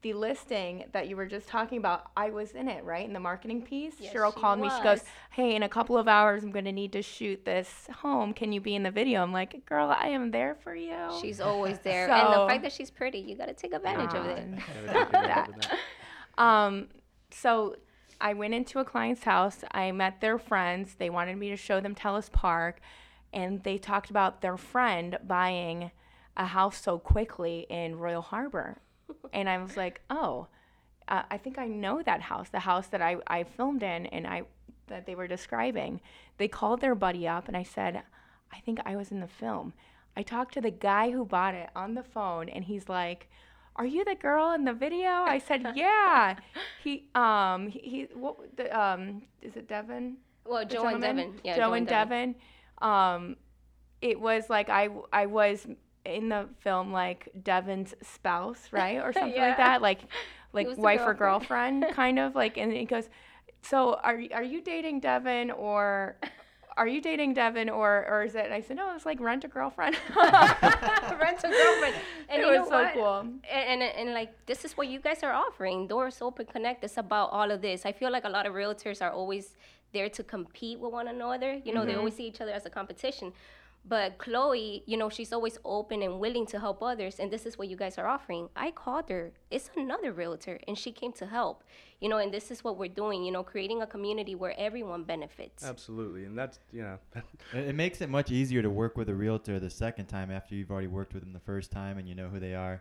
the listing that you were just talking about, I was in it, right? In the marketing piece. Yes, Cheryl she called me. She goes, "Hey, in a couple of hours, I'm going to need to shoot this home. Can you be in the video?" I'm like, "Girl, I am there for you." she's always there and the fact that she's pretty you got to take advantage of it Gotta take advantage of that. Um, so I went into a client's house. I met their friends. They wanted me to show them Talis Park, and they talked about their friend buying a house so quickly in Royal Harbor, and I was like, oh, uh, I think I know that house, the house that I I filmed in, and I that they were describing. They called their buddy up, and I said, I think I was in the film. I talked to the guy who bought it on the phone, and he's like, "Are you the girl in the video?" I said, "Yeah." He um he, he what the um is it Devin? well joe and devin yeah Joe, and Devin. Um, it was like I I was in the film like Devin's spouse, right, or something Yeah. like that, like like wife or girlfriend. girlfriend, kind of like. And he goes, "So are are you dating Devin or?" Are you dating Devin or or is it? And I said no. It's like rent a girlfriend. rent a girlfriend and it was so what? cool. and, and and like this is what you guys are offering doors open connect it's about all of this i feel like a lot of realtors are always there to compete with one another you know they mm-hmm. always see each other as a competition but chloe you know she's always open and willing to help others and this is what you guys are offering i called her it's another realtor and she came to help you know and this is what we're doing you know creating a community where everyone benefits Absolutely, and that's you know It, it makes it much easier to work with a realtor the second time after you've already worked with them the first time and you know who they are,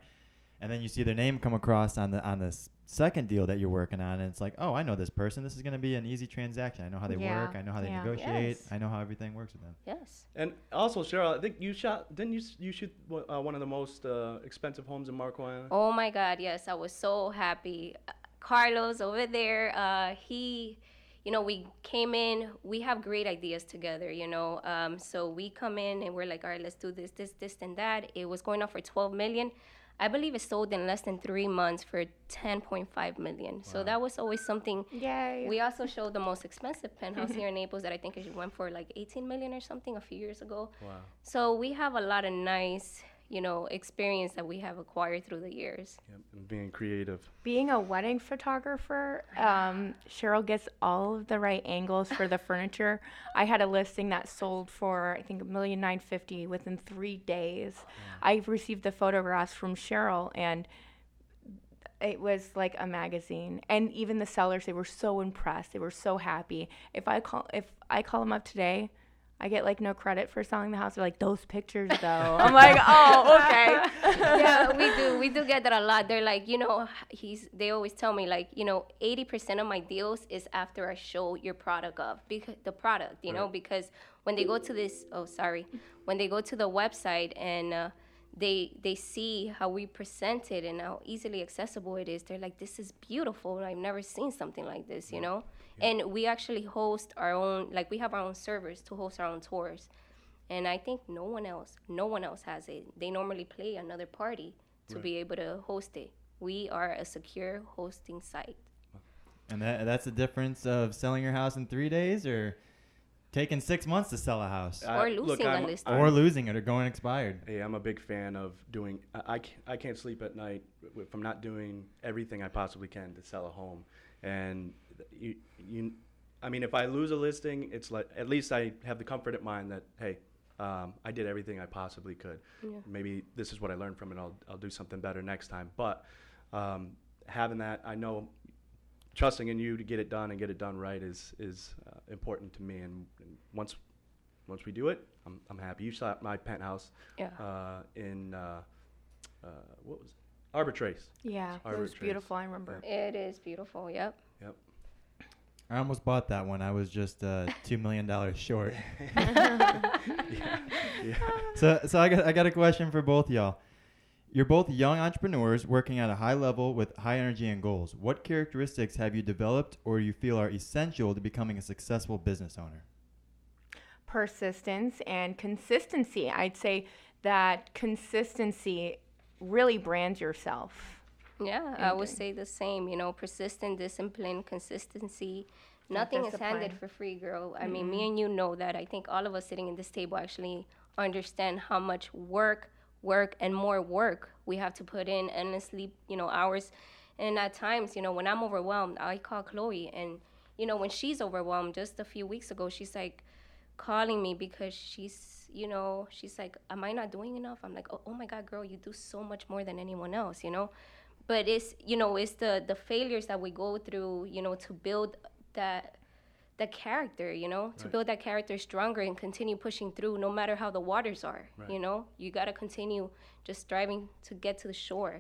and then you see their name come across on the on the s- second deal that you're working on, and it's like, oh, I know this person. This is going to be an easy transaction. I know how they Yeah, work. I know how they yeah. negotiate. Yes. I know how everything works with them. yes And also, Cheryl, I think you shot. Didn't you s- you shoot one- uh, one of the most uh, expensive homes in Marco Island? Oh my God, yes, I was so happy. Carlos over there, uh, he, you know, we came in, we have great ideas together, you know. Um, so we come in and we're like, all right, let's do this, this, this, and that. It was going on for 12 million. I believe it sold in less than three months for 10.5 million. So that was always something. Yay. We also showed the most expensive penthouse here in Naples that I think it went for like 18 million or something a few years ago. Wow. So we have a lot of nice, you know, experience that we have acquired through the years. Yep, and being creative. Being a wedding photographer, um, Cheryl gets all of the right angles for the furniture. I had a listing that sold for I think a million nine fifty within three days. I received the photographs from Cheryl, and it was like a magazine. And even the sellers, they were so impressed. They were so happy. If I call if I call them up today. I get like no credit for selling the house. They're like those pictures though. I'm like, oh, okay. yeah, we do. We do get that a lot. They're like, you know, he's. They always tell me like, you know, eighty percent of my deals is after I show your product of because the product, you know, because when they go to this, oh sorry, when they go to the website and uh, they they see how we present it and how easily accessible it is, they're like, this is beautiful. I've never seen something like this, you know. And we actually host our own, like we have our own servers to host our own tours. And I think no one else, no one else has it. They normally play another party to be able to host it. We are a secure hosting site. And that, that's the difference of selling your house in three days or taking six months to sell a house I- Or look, losing I'm- a list. I'm- or losing it or going expired. Hey, I'm a big fan of doing. I, I, can't, I can't sleep at night w- if I'm not doing everything I possibly can to sell a home. And you, you, I mean, if I lose a listing, it's like at least I have the comfort of mind that hey, um, I did everything I possibly could. Yeah. Maybe this is what I learned from it. I'll I'll do something better next time. But um, having that, I know. Trusting in you to get it done and get it done right is is uh, important to me. And, and once once we do it, I'm, I'm happy. You saw my penthouse Yeah. uh, in uh, uh, what was it? Arbor Trace. Yeah, it was Trace. beautiful. I remember. It is beautiful. Yep. Yep. I almost bought that one. I was just uh, two million dollars short. yeah. yeah. So, so I got I got a question for both y'all. You're both young entrepreneurs working at a high level with high energy and goals. What characteristics have you developed or you feel are essential to becoming a successful business owner? persistence and consistency. I'd say that consistency really brands yourself. Yeah, I would Okay. say the same. You know, persistent, discipline, consistency. Nothing is handed for free, girl. I mean, me and you know that. I think all of us sitting in this table actually understand how much work, work, and more work we have to put in, endlessly, you know, hours. And at times, you know, when I'm overwhelmed, I call Chloe, and you know, when she's overwhelmed, just a few weeks ago, she's like calling me because she's, you know, she's like, "Am I not doing enough?" I'm like, "Oh, oh my God, girl, you do so much more than anyone else," you know but it's you know it's the the failures that we go through you know to build that the character you know to build that character stronger and continue pushing through no matter how the waters are Right. you know? You got to continue just striving to get to the shore.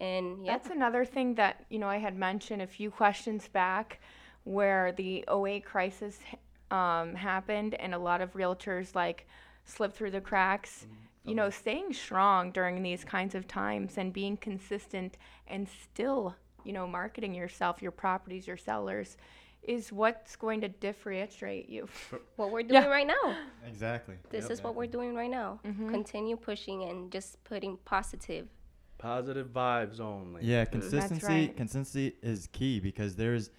And yeah. That's another thing that, you know, I had mentioned a few questions back where the 08 crisis um, happened and a lot of realtors like slipped through the cracks. You know, staying strong during these kinds of times and being consistent and still, you know, marketing yourself, your properties, your sellers is what's going to differentiate you. what we're doing Yeah. right now Exactly. this is what we're doing right now continue pushing and just putting positive Positive vibes only. Yeah, consistency. right. Consistency is key because there's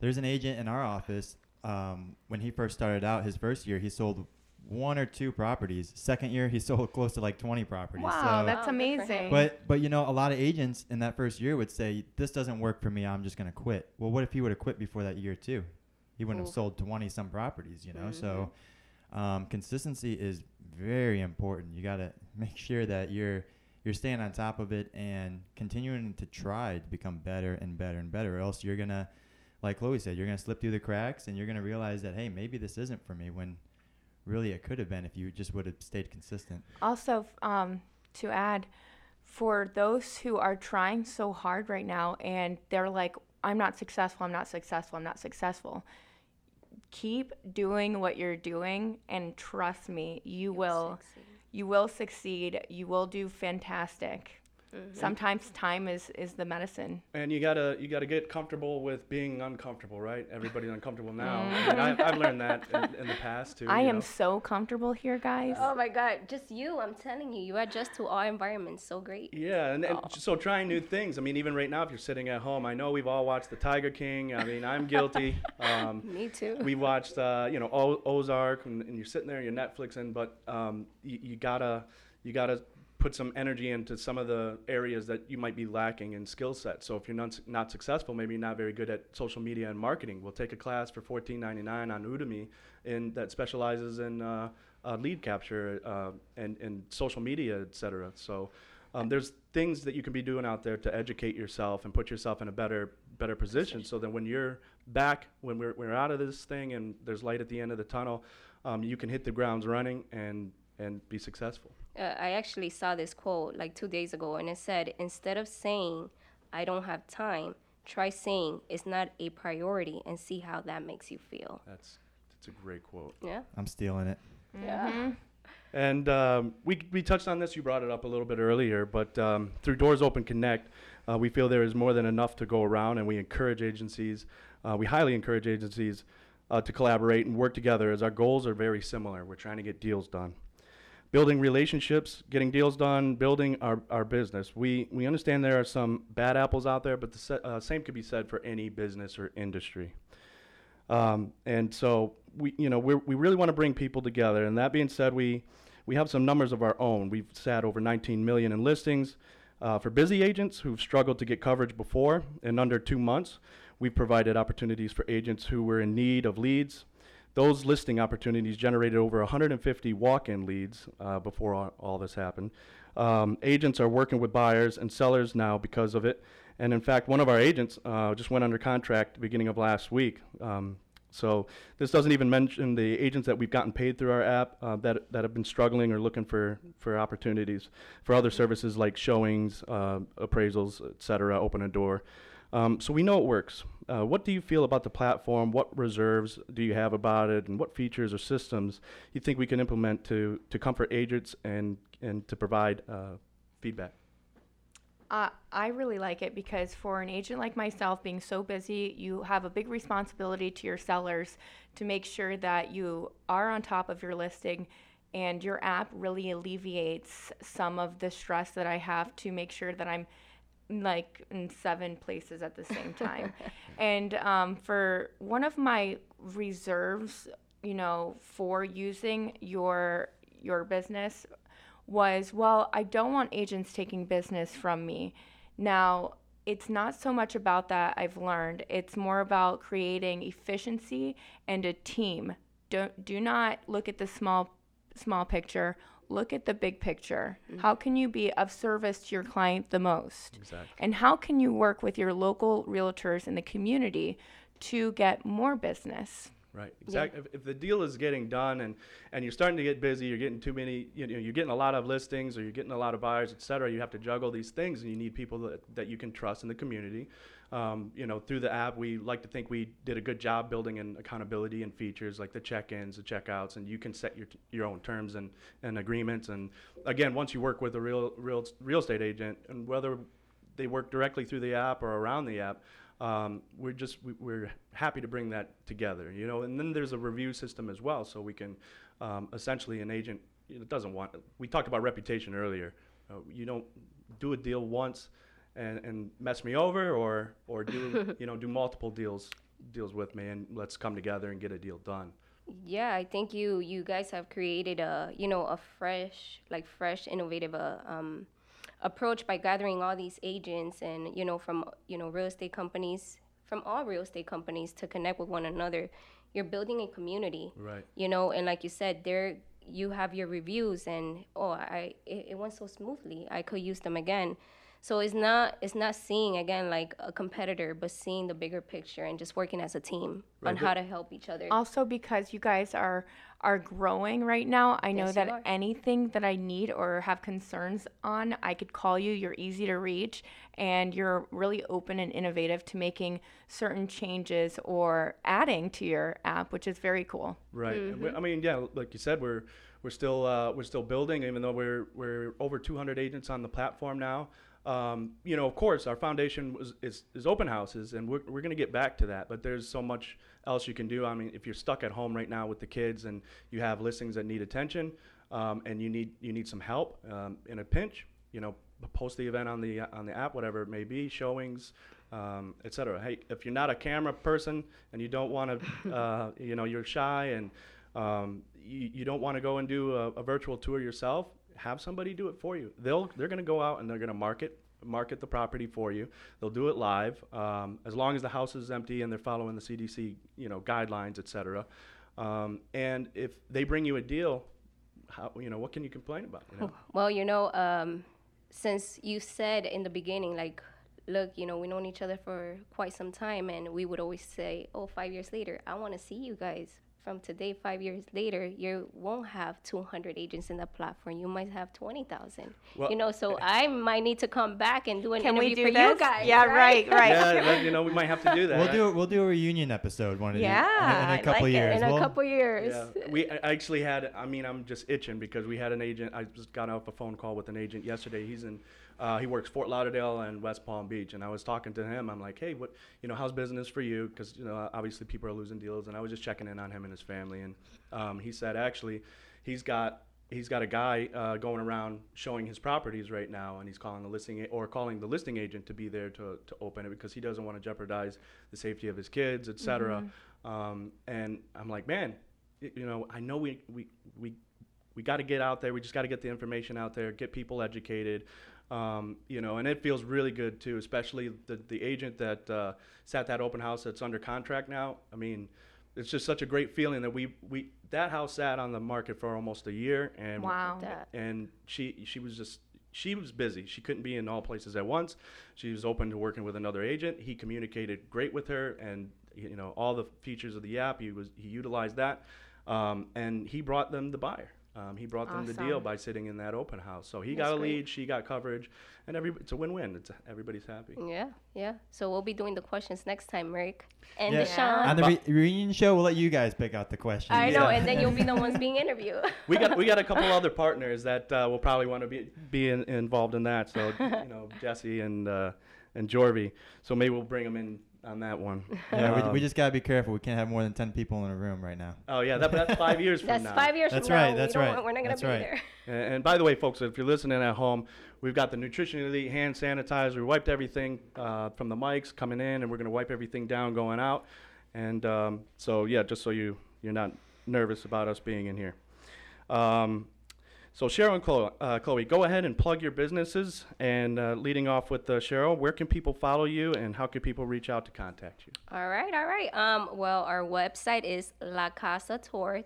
there's an agent in our office. Um, when he first started out, his first year, he sold one or two properties. Second year, he sold close to like 20 properties. Wow, so, that's Wow, good for him. amazing. but but you know, a lot of agents in that first year would say, "This doesn't work for me. I'm just gonna quit." Well, what if he would have quit before that year too? He wouldn't have sold 20 some properties. You know, so um, consistency is very important. You gotta make sure that you're you're staying on top of it and continuing to try to become better and better and better. Or else you're gonna, like Chloe said, you're gonna slip through the cracks and you're gonna realize that hey, maybe this isn't for me. When really it could have been if you just would have stayed consistent. Also, um, to add, for those who are trying so hard right now and they're like, I'm not successful, I'm not successful, I'm not successful. Keep doing what you're doing and trust me, you will succeed. you will succeed. You will do fantastic. Sometimes time is is the medicine. And you gotta you gotta get comfortable with being uncomfortable, right? Everybody's uncomfortable now. I mean, I, I've learned that in, in the past too. I am know. so comfortable here, guys. oh my god just you i'm telling you you adjust to all environments so great Yeah, and, and so trying new things. I mean, even right now, if you're sitting at home, I know we've all watched The Tiger King. I mean, I'm guilty. Um, me too we watched, uh, you know, o- Ozark, and, and you're sitting there, you're Netflixing, but um, you, you gotta, you gotta put some energy into some of the areas that you might be lacking in skill set. So if you're not, not successful, maybe you're not very good at social media and marketing. We'll take a class for $14.99 on Udemy, in that specializes in uh, uh, lead capture uh, and and social media, et cetera. So. Um, there's things that you can be doing out there to educate yourself and put yourself in a better better position so that when you're back when we're, we're out of this thing and there's light at the end of the tunnel um, you can hit the grounds running and and be successful uh, I actually saw this quote like two days ago, and it said, instead of saying, I don't have time, try saying, it's not a priority and see how that makes you feel. that's that's a great quote Yeah. I'm stealing it. Yeah. And um, we, we touched on this, you brought it up a little bit earlier, but um, through Doors Open Connect, uh, we feel there is more than enough to go around, and we encourage agencies, uh, we highly encourage agencies uh, to collaborate and work together as our goals are very similar. We're trying to get deals done. Building relationships, getting deals done, building our, our business. We, we understand there are some bad apples out there, but the se- uh, same could be said for any business or industry. Um, and so we, you know, we we really want to bring people together. And that being said, we, we have some numbers of our own. We've sat over 19 million in listings. Uh, for busy agents who've struggled to get coverage before, in under two months, we've provided opportunities for agents who were in need of leads. Those listing opportunities generated over 150 walk-in leads uh, before all, all this happened. Um, agents are working with buyers and sellers now because of it. And in fact, one of our agents uh, just went under contract beginning of last week. Um, so this doesn't even mention the agents that we've gotten paid through our app uh, that, that have been struggling or looking for, for opportunities for other services like showings, uh, appraisals, etc. open a door. Um, so we know it works. Uh, what do you feel about the platform? What reserves do you have about it, and what features or systems you think we can implement to, to comfort agents and, and to provide uh, feedback? Uh, I really like it because for an agent like myself, being so busy, you have a big responsibility to your sellers to make sure that you are on top of your listing. And your app really alleviates some of the stress that I have to make sure that I'm like in seven places at the same time. and um, for one of my reserves, you know, for using your your business was, well, I don't want agents taking business from me. Now, it's not so much about that I've learned. It's more about creating efficiency and a team. Don't do not look at the small small picture. Look at the big picture. Mm-hmm. How can you be of service to your client the most? Exactly. And how can you work with your local realtors in the community to get more business? Right. Exactly. Yeah. If, if, the deal is getting done and, and you're starting to get busy, you're getting too many, you know, you're getting a lot of listings or you're getting a lot of buyers, et cetera, you have to juggle these things and you need people that, that you can trust in the community. Um, you know, through the app, we like to think we did a good job building in accountability and features like the check-ins, the checkouts, and you can set your, your own terms and, and agreements. And again, once you work with a real, real, real estate agent and whether they work directly through the app or around the app, um, we're just we, are happy to bring that together, you know. And then there's a review system as well, so we can um, essentially an agent doesn't want. We talked about reputation earlier. Uh, you don't do a deal once and, and mess me over, or or do you know do multiple deals deals with me, and let's come together and get a deal done. Yeah, I think you you guys have created a you know a fresh like fresh innovative uh, um, approach by gathering all these agents and you know from you know real estate companies from all real estate companies to connect with one another. You're building a community. Right. You know and like you said there you have your reviews and oh i it, it went so smoothly. I could use them again so it's not it's not seeing again like a competitor, but seeing the bigger picture and just working as a team right. on how to help each other. Also because you guys are are growing right now, I know yes, that anything that I need or have concerns on, I could call you. You're easy to reach and you're really open and innovative to making certain changes or adding to your app, which is very cool. Right. Mm-hmm. I mean, yeah, like you said, we're we're still uh, we're still building, even though we're we're over 200 agents on the platform now. Um, you know, of course, our foundation was, is, is open houses, and we're, we're going to get back to that. But there's so much else you can do. I mean, if you're stuck at home right now with the kids and you have listings that need attention, um, and you need you need some help um, in a pinch, you know, post the event on the on the app, whatever it may be, showings, um, etc. Hey, if you're not a camera person and you don't want to, uh, you know, you're shy and um, you, you don't want to go and do a, a virtual tour yourself, have somebody do it for you. They'll they're going to go out and they're going to market market the property for you. They'll do it live um, as long as the house is empty and they're following the CDC you know guidelines, etc. Um, and if they bring you a deal, how you know what can you complain about? You know? Well, you know, um, since you said in the beginning, like look, you know, we've known each other for quite some time, and we would always say, oh, five years later, I want to see you guys from today, five years later, you won't have 200 agents in the platform. You might have 20,000. Well, you know, so eh, I might need to come back and do an Can interview do for this? you guys. Yeah, right, right. right. yeah, you know, we might have to do that. We'll do we'll do a reunion episode one of yeah, these in, in a couple like years. In a we'll, couple years. Yeah. We actually had. I mean, I'm just itching because we had an agent. I just got off a phone call with an agent yesterday. He's in uh, he works Fort Lauderdale and West Palm Beach, and I was talking to him. I'm like, hey, what, you know, how's business for you? Because you know, obviously people are losing deals, and I was just checking in on him and his family, and um, he said actually, he's got he's got a guy uh, going around showing his properties right now, and he's calling the listing a- or calling the listing agent to be there to, to open it because he doesn't want to jeopardize the safety of his kids, et cetera. Um, and I'm like, man, you know, I know we we we we got to get out there. We just got to get the information out there, get people educated. Um, you know, and it feels really good too, especially the the agent that uh, sat that open house that's under contract now. I mean, it's just such a great feeling that we we that house sat on the market for almost a year, and Wow. And she she was just she was busy. She couldn't be in all places at once. She was open to working with another agent. He communicated great with her, and you know all the features of the app. He was he utilized that, um, and he brought them the buyer. Um, he brought them the deal by sitting in that open house. So he That's got a great. lead, she got coverage, and every it's a win-win. It's everybody's happy. Yeah, yeah. So we'll be doing the questions next time, Rick and Yeah. Deshaun. On the re- reunion show, we'll let you guys pick out the questions. I know, Yeah. and then you'll be the ones being interviewed. we got we got a couple other partners that uh, will probably want to be be in, involved in that. So you know Jesse and uh, and Jorvy. So maybe we'll bring them in on that one. Yeah, we, Um, we just gotta be careful. We can't have more than ten people in a room right now. Oh yeah, that, that's five years from That's now. five years That's from now. right, we that's don't right, want- We're not gonna that's be right. there. And, and by the way, folks, if you're listening at home, we've got the Nutrition Elite hand sanitizer. We wiped everything uh, from the mics coming in, and we're going to wipe everything down going out. And um, so, yeah, just so you you're not nervous about us being in here. Um, so Cheryl and Chloe, uh, Chloe, go ahead and plug your businesses. And uh, leading off with uh, Cheryl, where can people follow you, and how can people reach out to contact you? All right, all right. Um, well, our website is La Casa Tour,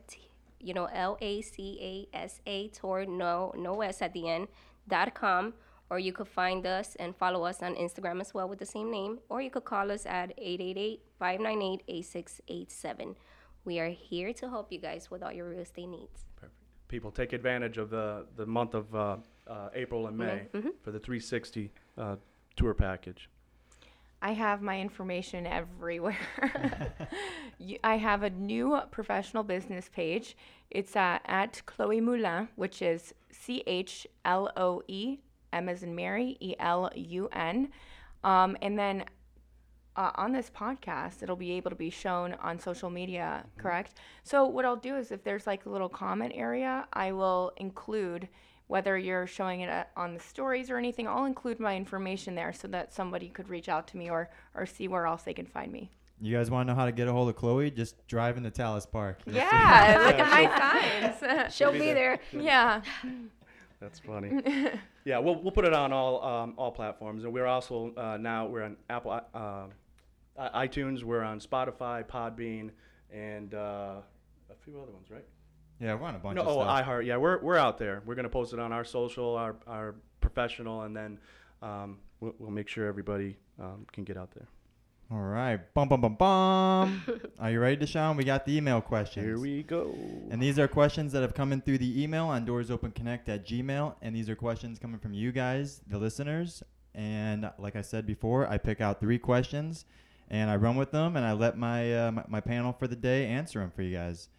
you know, L A C A S A Tour, no, no S at the end, dot com. Or you could find us and follow us on Instagram as well with the same name. Or you could call us at 888 598 8687. We are here to help you guys with all your real estate needs. Perfect. People take advantage of the, the month of uh, uh, April and May for the 360 uh, tour package. I have my information everywhere. You- I have a new professional business page. It's uh, at Chloe Moulin, which is C H L O E M as in Mary E L U N. Um, and then uh, on this podcast, it'll be able to be shown on social media, correct? So, what I'll do is if there's like a little comment area, I will include whether you're showing it uh, on the stories or anything, I'll include my information there so that somebody could reach out to me or, or see where else they can find me. You guys want to know how to get a hold of Chloe? Just drive into Talis Park. Yeah, look at my signs. She'll be be there. there. yeah. That's funny. yeah, we'll, we'll put it on all um, all platforms, and we're also uh, now we're on Apple uh, i- iTunes, we're on Spotify, Podbean, and uh, a few other ones, right? Yeah, we're on a bunch No, of oh, stuff. iHeart. Yeah, we're we're out there. We're gonna post it on our social, our our professional, and then um, we'll, we'll make sure everybody um, can get out there. All right. Bum, bum, bum, bum. are you ready, Deshaun? We got the email questions. Here we go. And these are questions that have come in through the email on doorsopenconnect at gmail. And these are questions coming from you guys, the listeners. And like I said before, I pick out three questions and I run with them and I let my, uh, my, my panel for the day answer them for you guys.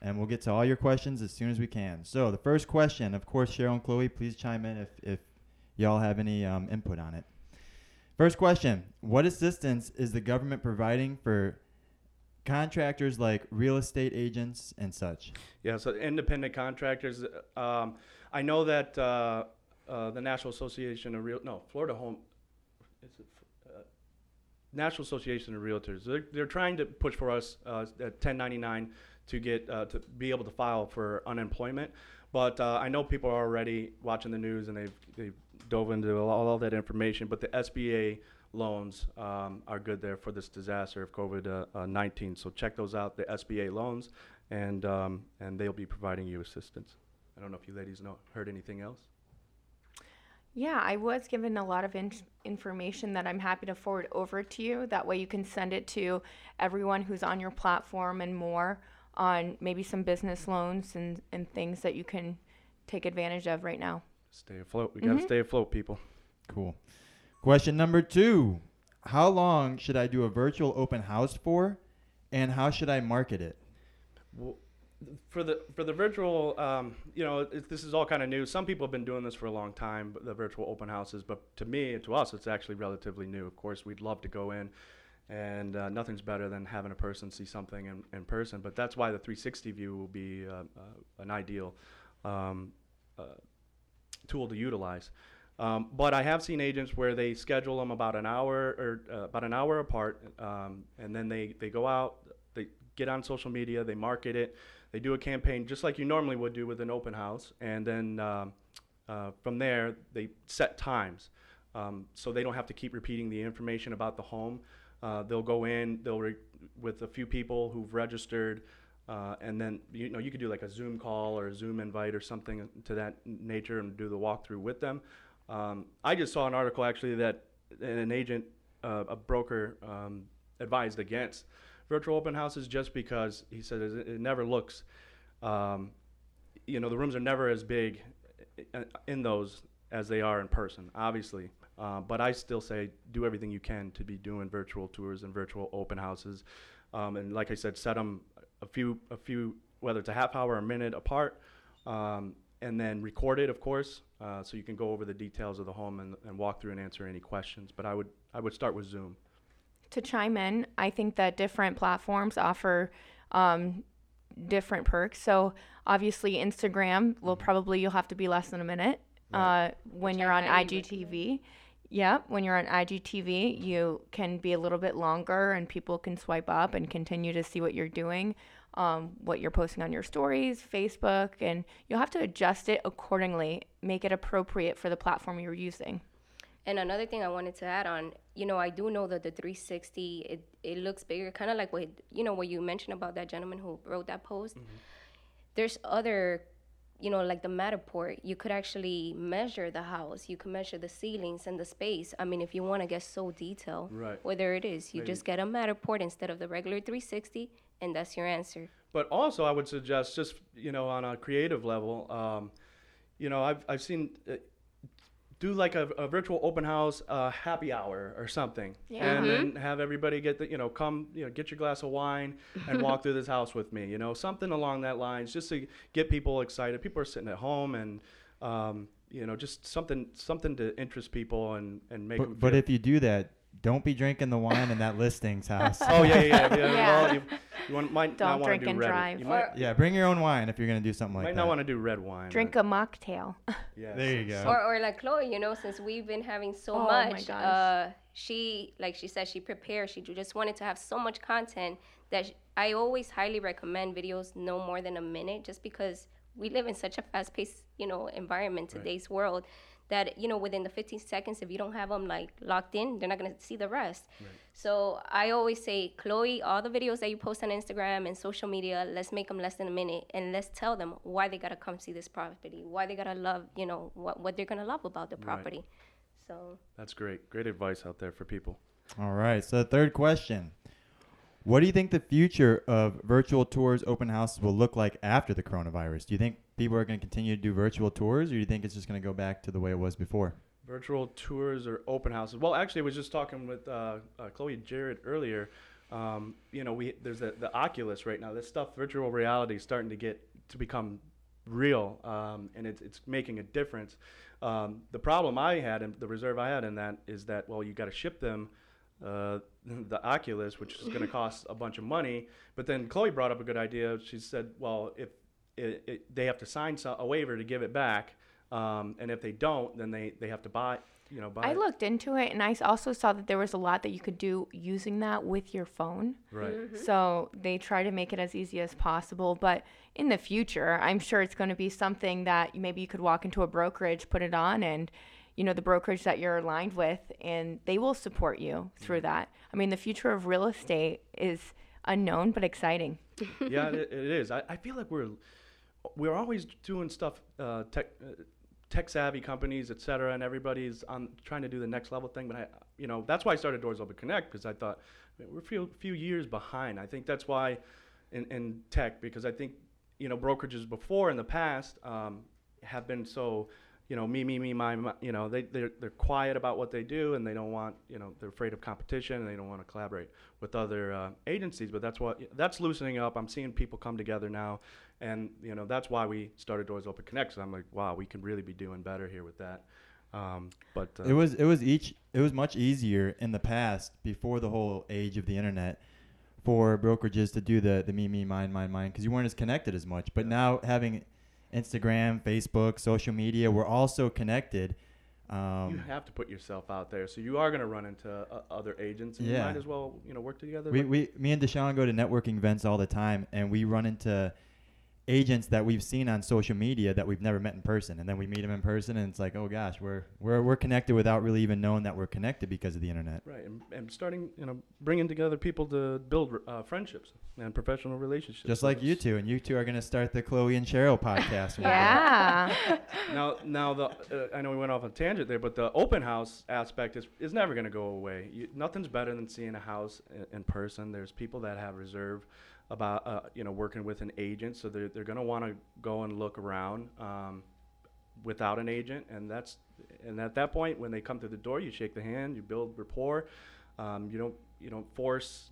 And we'll get to all your questions as soon as we can. So the first question, of course, Cheryl and Chloe, please chime in if, if y'all have any um, input on it. First question What assistance is the government providing for contractors like real estate agents and such? Yeah, so independent contractors. Um, I know that uh, uh, the National Association of Real no Florida Home is it, National Association of Realtors. They're, they're trying to push for us uh, at 1099 to get uh, to be able to file for unemployment. But uh, I know people are already watching the news and they've they've dove into all, all that information. But the SBA loans um, are good there for this disaster of COVID uh, uh, 19. So check those out, the SBA loans, and um, and they'll be providing you assistance. I don't know if you ladies know heard anything else. Yeah, I was given a lot of in- information that I'm happy to forward over to you. That way you can send it to everyone who's on your platform and more on maybe some business loans and, and things that you can take advantage of right now. Stay afloat. We gotta mm-hmm. stay afloat, people. Cool. Question number two How long should I do a virtual open house for? And how should I market it? Well, for the for the virtual, um, you know, it, this is all kind of new. Some people have been doing this for a long time, but the virtual open houses. But to me to us, it's actually relatively new. Of course, we'd love to go in, and uh, nothing's better than having a person see something in, in person. But that's why the 360 view will be uh, uh, an ideal um, uh, tool to utilize. Um, but I have seen agents where they schedule them about an hour or uh, about an hour apart, um, and then they, they go out, they get on social media, they market it, they do a campaign just like you normally would do with an open house, and then um, uh, from there they set times, um, so they don't have to keep repeating the information about the home. Uh, they'll go in, they'll re- with a few people who've registered. Uh, and then you know you could do like a Zoom call or a Zoom invite or something to that nature and do the walkthrough with them. Um, I just saw an article actually that an agent, uh, a broker, um, advised against virtual open houses just because he said it, it never looks, um, you know, the rooms are never as big i- in those as they are in person, obviously. Uh, but I still say do everything you can to be doing virtual tours and virtual open houses. Um, and like I said, set them a few, a few, whether it's a half hour or a minute apart, um, and then record it, of course, uh, so you can go over the details of the home and, and walk through and answer any questions. But I would, I would start with Zoom. To chime in, I think that different platforms offer um, different perks. So obviously, Instagram will probably you'll have to be less than a minute uh, when Which you're on. IGTV. Yep, when you're on IGTV, you can be a little bit longer, and people can swipe up and continue to see what you're doing, um, what you're posting on your stories, Facebook, and you'll have to adjust it accordingly, make it appropriate for the platform you're using. And another thing I wanted to add on, you know, I do know that the 360 it, it looks bigger, kind of like what you know what you mentioned about that gentleman who wrote that post. There's other, you know, like the Matterport. You could actually measure the house. You can measure the ceilings and the space. I mean, if you want to get so detailed, Right. whether it is, you Maybe. just get a Matterport instead of the regular 360, and that's your answer. But also, I would suggest just you know on a creative level, um, you know I've I've seen uh, do like a, a virtual open house uh, happy hour or something, Yeah. and then have everybody get the you know come you know get your glass of wine and walk through this house with me, you know something along that lines, just to get people excited. People are sitting at home and. Um, you know, just something, something to interest people and and make. 'em But, but feel- if you do that, don't be drinking the wine in that listings house. oh yeah, yeah, yeah. yeah. Yeah. Well, you, you want, might Don't not want drink to do and red. drive. You might, Yeah, bring your own wine if you're gonna do something like might that. Might not want to do red wine. Drink a mocktail. Yeah. There you go. Or, or like Chloe, you know, since we've been having so Oh my much, gosh. uh, she, like she said, she prepared. She just wanted to have so much content that sh I always highly recommend videos no more than a minute, just because we live in such a fast-paced, you know, environment today's world. That you know, within the 15 seconds, if you don't have them like locked in, they're not gonna see the rest. So I always say, Chloe, all the videos that you post on Instagram and social media, let's make them less than a minute, and let's tell them why they gotta come see this property, why they gotta love, you know, what what they're gonna love about the property. So That's great. Great advice out there for people. All right. So the third question. What do you think the future of virtual tours, open houses will look like after the coronavirus? Do you think people are going to continue to do virtual tours, or do you think it's just going to go back to the way it was before? Virtual tours or open houses. Well, actually, I was just talking with uh, uh, Chloe Jared earlier. Um, you know, we there's the, the Oculus right now. This stuff, virtual reality, is starting to get to become real, um, and it's it's making a difference. Um, the problem I had and the reserve I had in that is that well, you got to ship them. Uh, the Oculus, which is going to cost a bunch of money, but then Chloe brought up a good idea. She said, "Well, if it, it, they have to sign so- a waiver to give it back, um, and if they don't, then they, they have to buy, you know, buy. I it. looked into it and I also saw that there was a lot that you could do using that with your phone. right. So they try to make it as easy as possible. But in the future, I'm sure it's going to be something that maybe you could walk into a brokerage, put it on, and you know the brokerage that you're aligned with, and they will support you through that. I mean, the future of real estate is unknown but exciting. yeah, it, it is. I, I feel like we're we're always doing stuff uh, tech uh, tech savvy companies, et cetera, and everybody's on trying to do the next level thing. But I, you know, that's why I started Doors Open Connect because I thought "Man, we're a few few years behind. I think that's why in, in tech because I think you know brokerages before in the past um, have been so you know me me me my, my you know they they're, they're quiet about what they do and they don't want you know they're afraid of competition and they don't want to collaborate with other uh, agencies but that's what that's loosening up i'm seeing people come together now and you know that's why we started doors open connect so i'm like wow we can really be doing better here with that um, but uh, It was it was each it was much easier in the past before the whole age of the internet for brokerages to do the the me me mine mine mine because you weren't as connected as much. But Yeah. now having Instagram, Facebook, social media. We're all so connected. Um, you have to put yourself out there, so you are going to run into uh, other agents. And You might as well, you know, work together. we, we, me and Deshaun go to networking events all the time, and we run into agents that we've seen on social media that we've never met in person, and then we meet them in person, and it's like, oh gosh, we're we're we're connected without really even knowing that we're connected because of the internet. Right, and, and starting, you know, bringing together people to build uh, friendships and professional relationships. Just like you two, and you two are gonna start the Chloe and Cheryl podcast. Yeah. Now, now the uh, I know we went off on a tangent there, but the open house aspect is, is never going to go away. You, nothing's better than seeing a house in, in person. There's people that have reserve about uh, you know working with an agent, so they're they're going to want to go and look around um, without an agent, and that's and at that point when they come to the door, you shake the hand, you build rapport. Um, you don't you don't force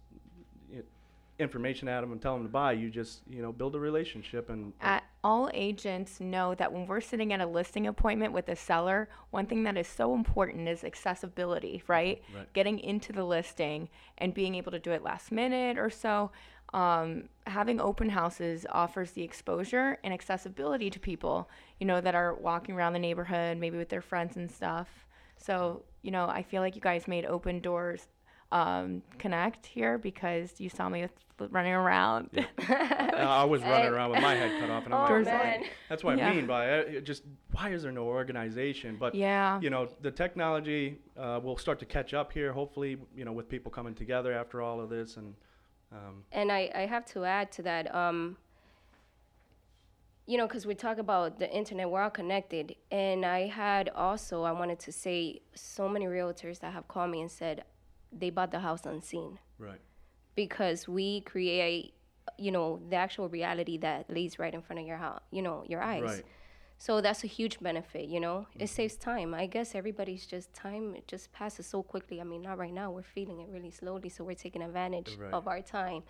information at them and tell them to buy. You just you know build a relationship and Uh, all agents know that when we're sitting at a listing appointment with a seller, one thing that is so important is accessibility, right? Right. Getting into the listing and being able to do it last minute or so. Um, having open houses offers the exposure and accessibility to people, you know, that are walking around the neighborhood, maybe with their friends and stuff. So, you know, I feel like you guys made open doors um, connect here because you saw me with running around. I was running around with my head cut off, and I'm Oh, like, man. That's what Yeah. I mean by it. it Just why is there no organization? But yeah. you know, the technology uh, will start to catch up here. Hopefully, you know, with people coming together after all of this, and um, And I, I have to add to that, um, you know, because we talk about the internet, we're all connected. And I had also, I wanted to say, so many realtors that have called me and said they bought the house unseen right, because we create, you know, the actual reality that lays right in front of your house, you know, your eyes. right, So that's a huge benefit, you know. It mm-hmm. saves time. I guess everybody's just time it just passes so quickly. I mean, not right now. We're feeling it really slowly, so we're taking advantage Right. of our time.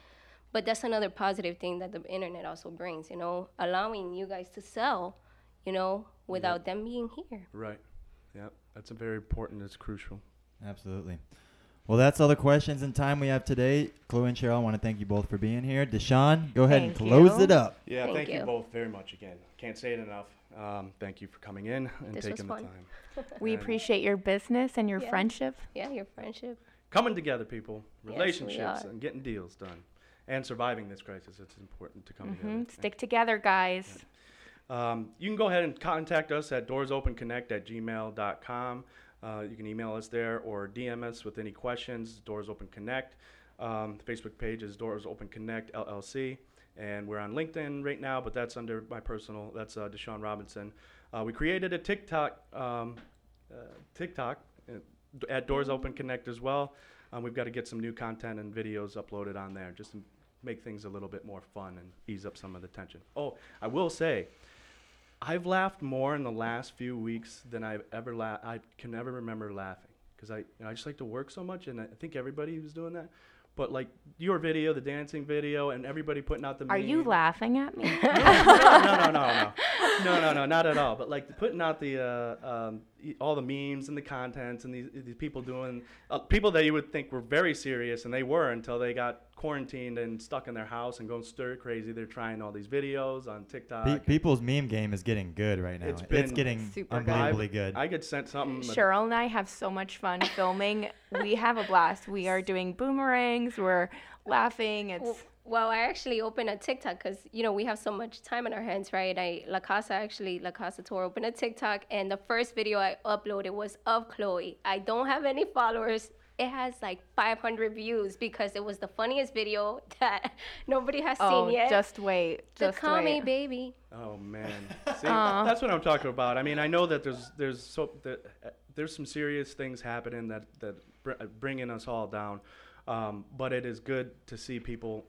But that's another positive thing that the internet also brings, you know, allowing you guys to sell, you know, without them being here. right. Yeah, that's a very important. It's crucial. Absolutely. Well, that's all the questions and time we have today. Chloe and Cheryl, I want to thank you both for being here. Deshaun, go ahead and close you. it up. Yeah, Thank thank, you. you. both very much again. Can't say it enough. Um, thank you for coming in and This was taking the fun. time. We And appreciate your business and your Yeah. friendship. Yeah, your friendship. coming together, people, we relationships, are. and getting deals done, and surviving this crisis. It's important to come hmm together. Stick together, guys. Um, you can go ahead and contact us at doorsopenconnect at gmail.com. Uh, you can email us there or DM us with any questions. Doors Open Connect. Um, the Facebook page is Doors Open Connect LLC. And we're on LinkedIn right now, but that's under my personal, that's uh, Deshaun Robinson. Uh, we created a TikTok, um, uh, TikTok uh, at Doors Open Connect as well. Um, we've got to get some new content and videos uploaded on there just to make things a little bit more fun and ease up some of the tension. Oh, I will say, I've laughed more in the last few weeks than I've ever laughed. I can never remember laughing because I, you know, I just like to work so much, and I think everybody was doing that. But like your video, the dancing video, and everybody putting out the. Are you laughing at me? no, no, no, no, no, no, no, no, not at all. But like putting out the uh, um, all the memes and the contents and these, these people doing uh, people that you would think were very serious and they were until they got quarantined and stuck in their house and going stir crazy. They're trying all these videos on TikTok. Pe- people's meme game is getting good right now. It's It's, been getting super good. unbelievably good. I get sent something. Cheryl and I have so much fun filming. we have a blast. We are doing boomerangs. We're laughing. It's Well, well, I actually opened a TikTok because you know we have so much time on our hands, right? I La Casa actually La Casa Tour opened a TikTok, and the first video I uploaded was of Chloe. I don't have any followers. It has like 500 views because it was the funniest video that nobody has oh, seen yet. just wait. so Just call me wait. baby. Oh man, see, that's what I'm talking about. I mean, I know that there's there's so that, uh, there's some serious things happening that that br- uh, bringing us all down, um, but it is good to see people,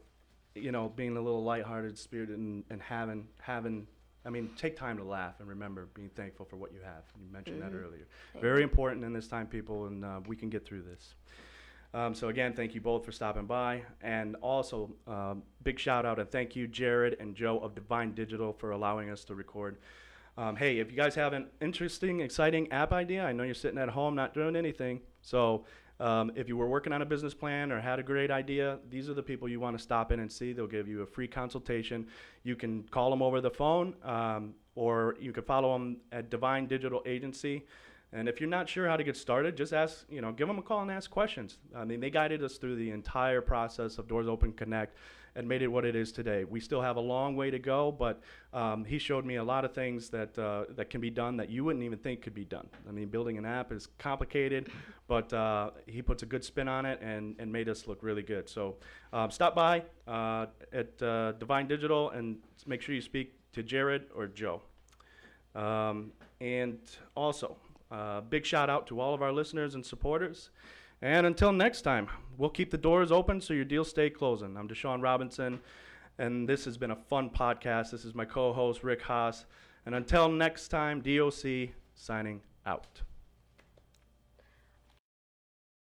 you know, being a little lighthearted, spirited, and, and having having. I mean, take time to laugh and remember being thankful for what you have. You mentioned that earlier. Very important in this time, people, and uh, we can get through this. Um, so again, thank you both for stopping by, and also um, big shout out and thank you, Jared and Joe of Divine Digital, for allowing us to record. Um, hey, if you guys have an interesting, exciting app idea, I know you're sitting at home not doing anything, so Um, if you were working on a business plan or had a great idea, these are the people you want to stop in and see. They'll give you a free consultation. You can call them over the phone, um, or you can follow them at Divine Digital Agency. And if you're not sure how to get started, just ask, you know, give them a call and ask questions. I mean, they guided us through the entire process of Doors Open Connect and made it what it is today. We still have a long way to go, but um, he showed me a lot of things that uh, that can be done that you wouldn't even think could be done. I mean, building an app is complicated, but uh, he puts a good spin on it and, and made us look really good. So um, stop by uh, at uh, Divine Digital and make sure you speak to Jared or Joe. Um, and also, uh, big shout out to all of our listeners and supporters. And until next time, we'll keep the doors open so your deals stay closing. I'm Deshaun Robinson, and this has been a fun podcast. This is my co host, Rick Haas. And until next time, DOC signing out.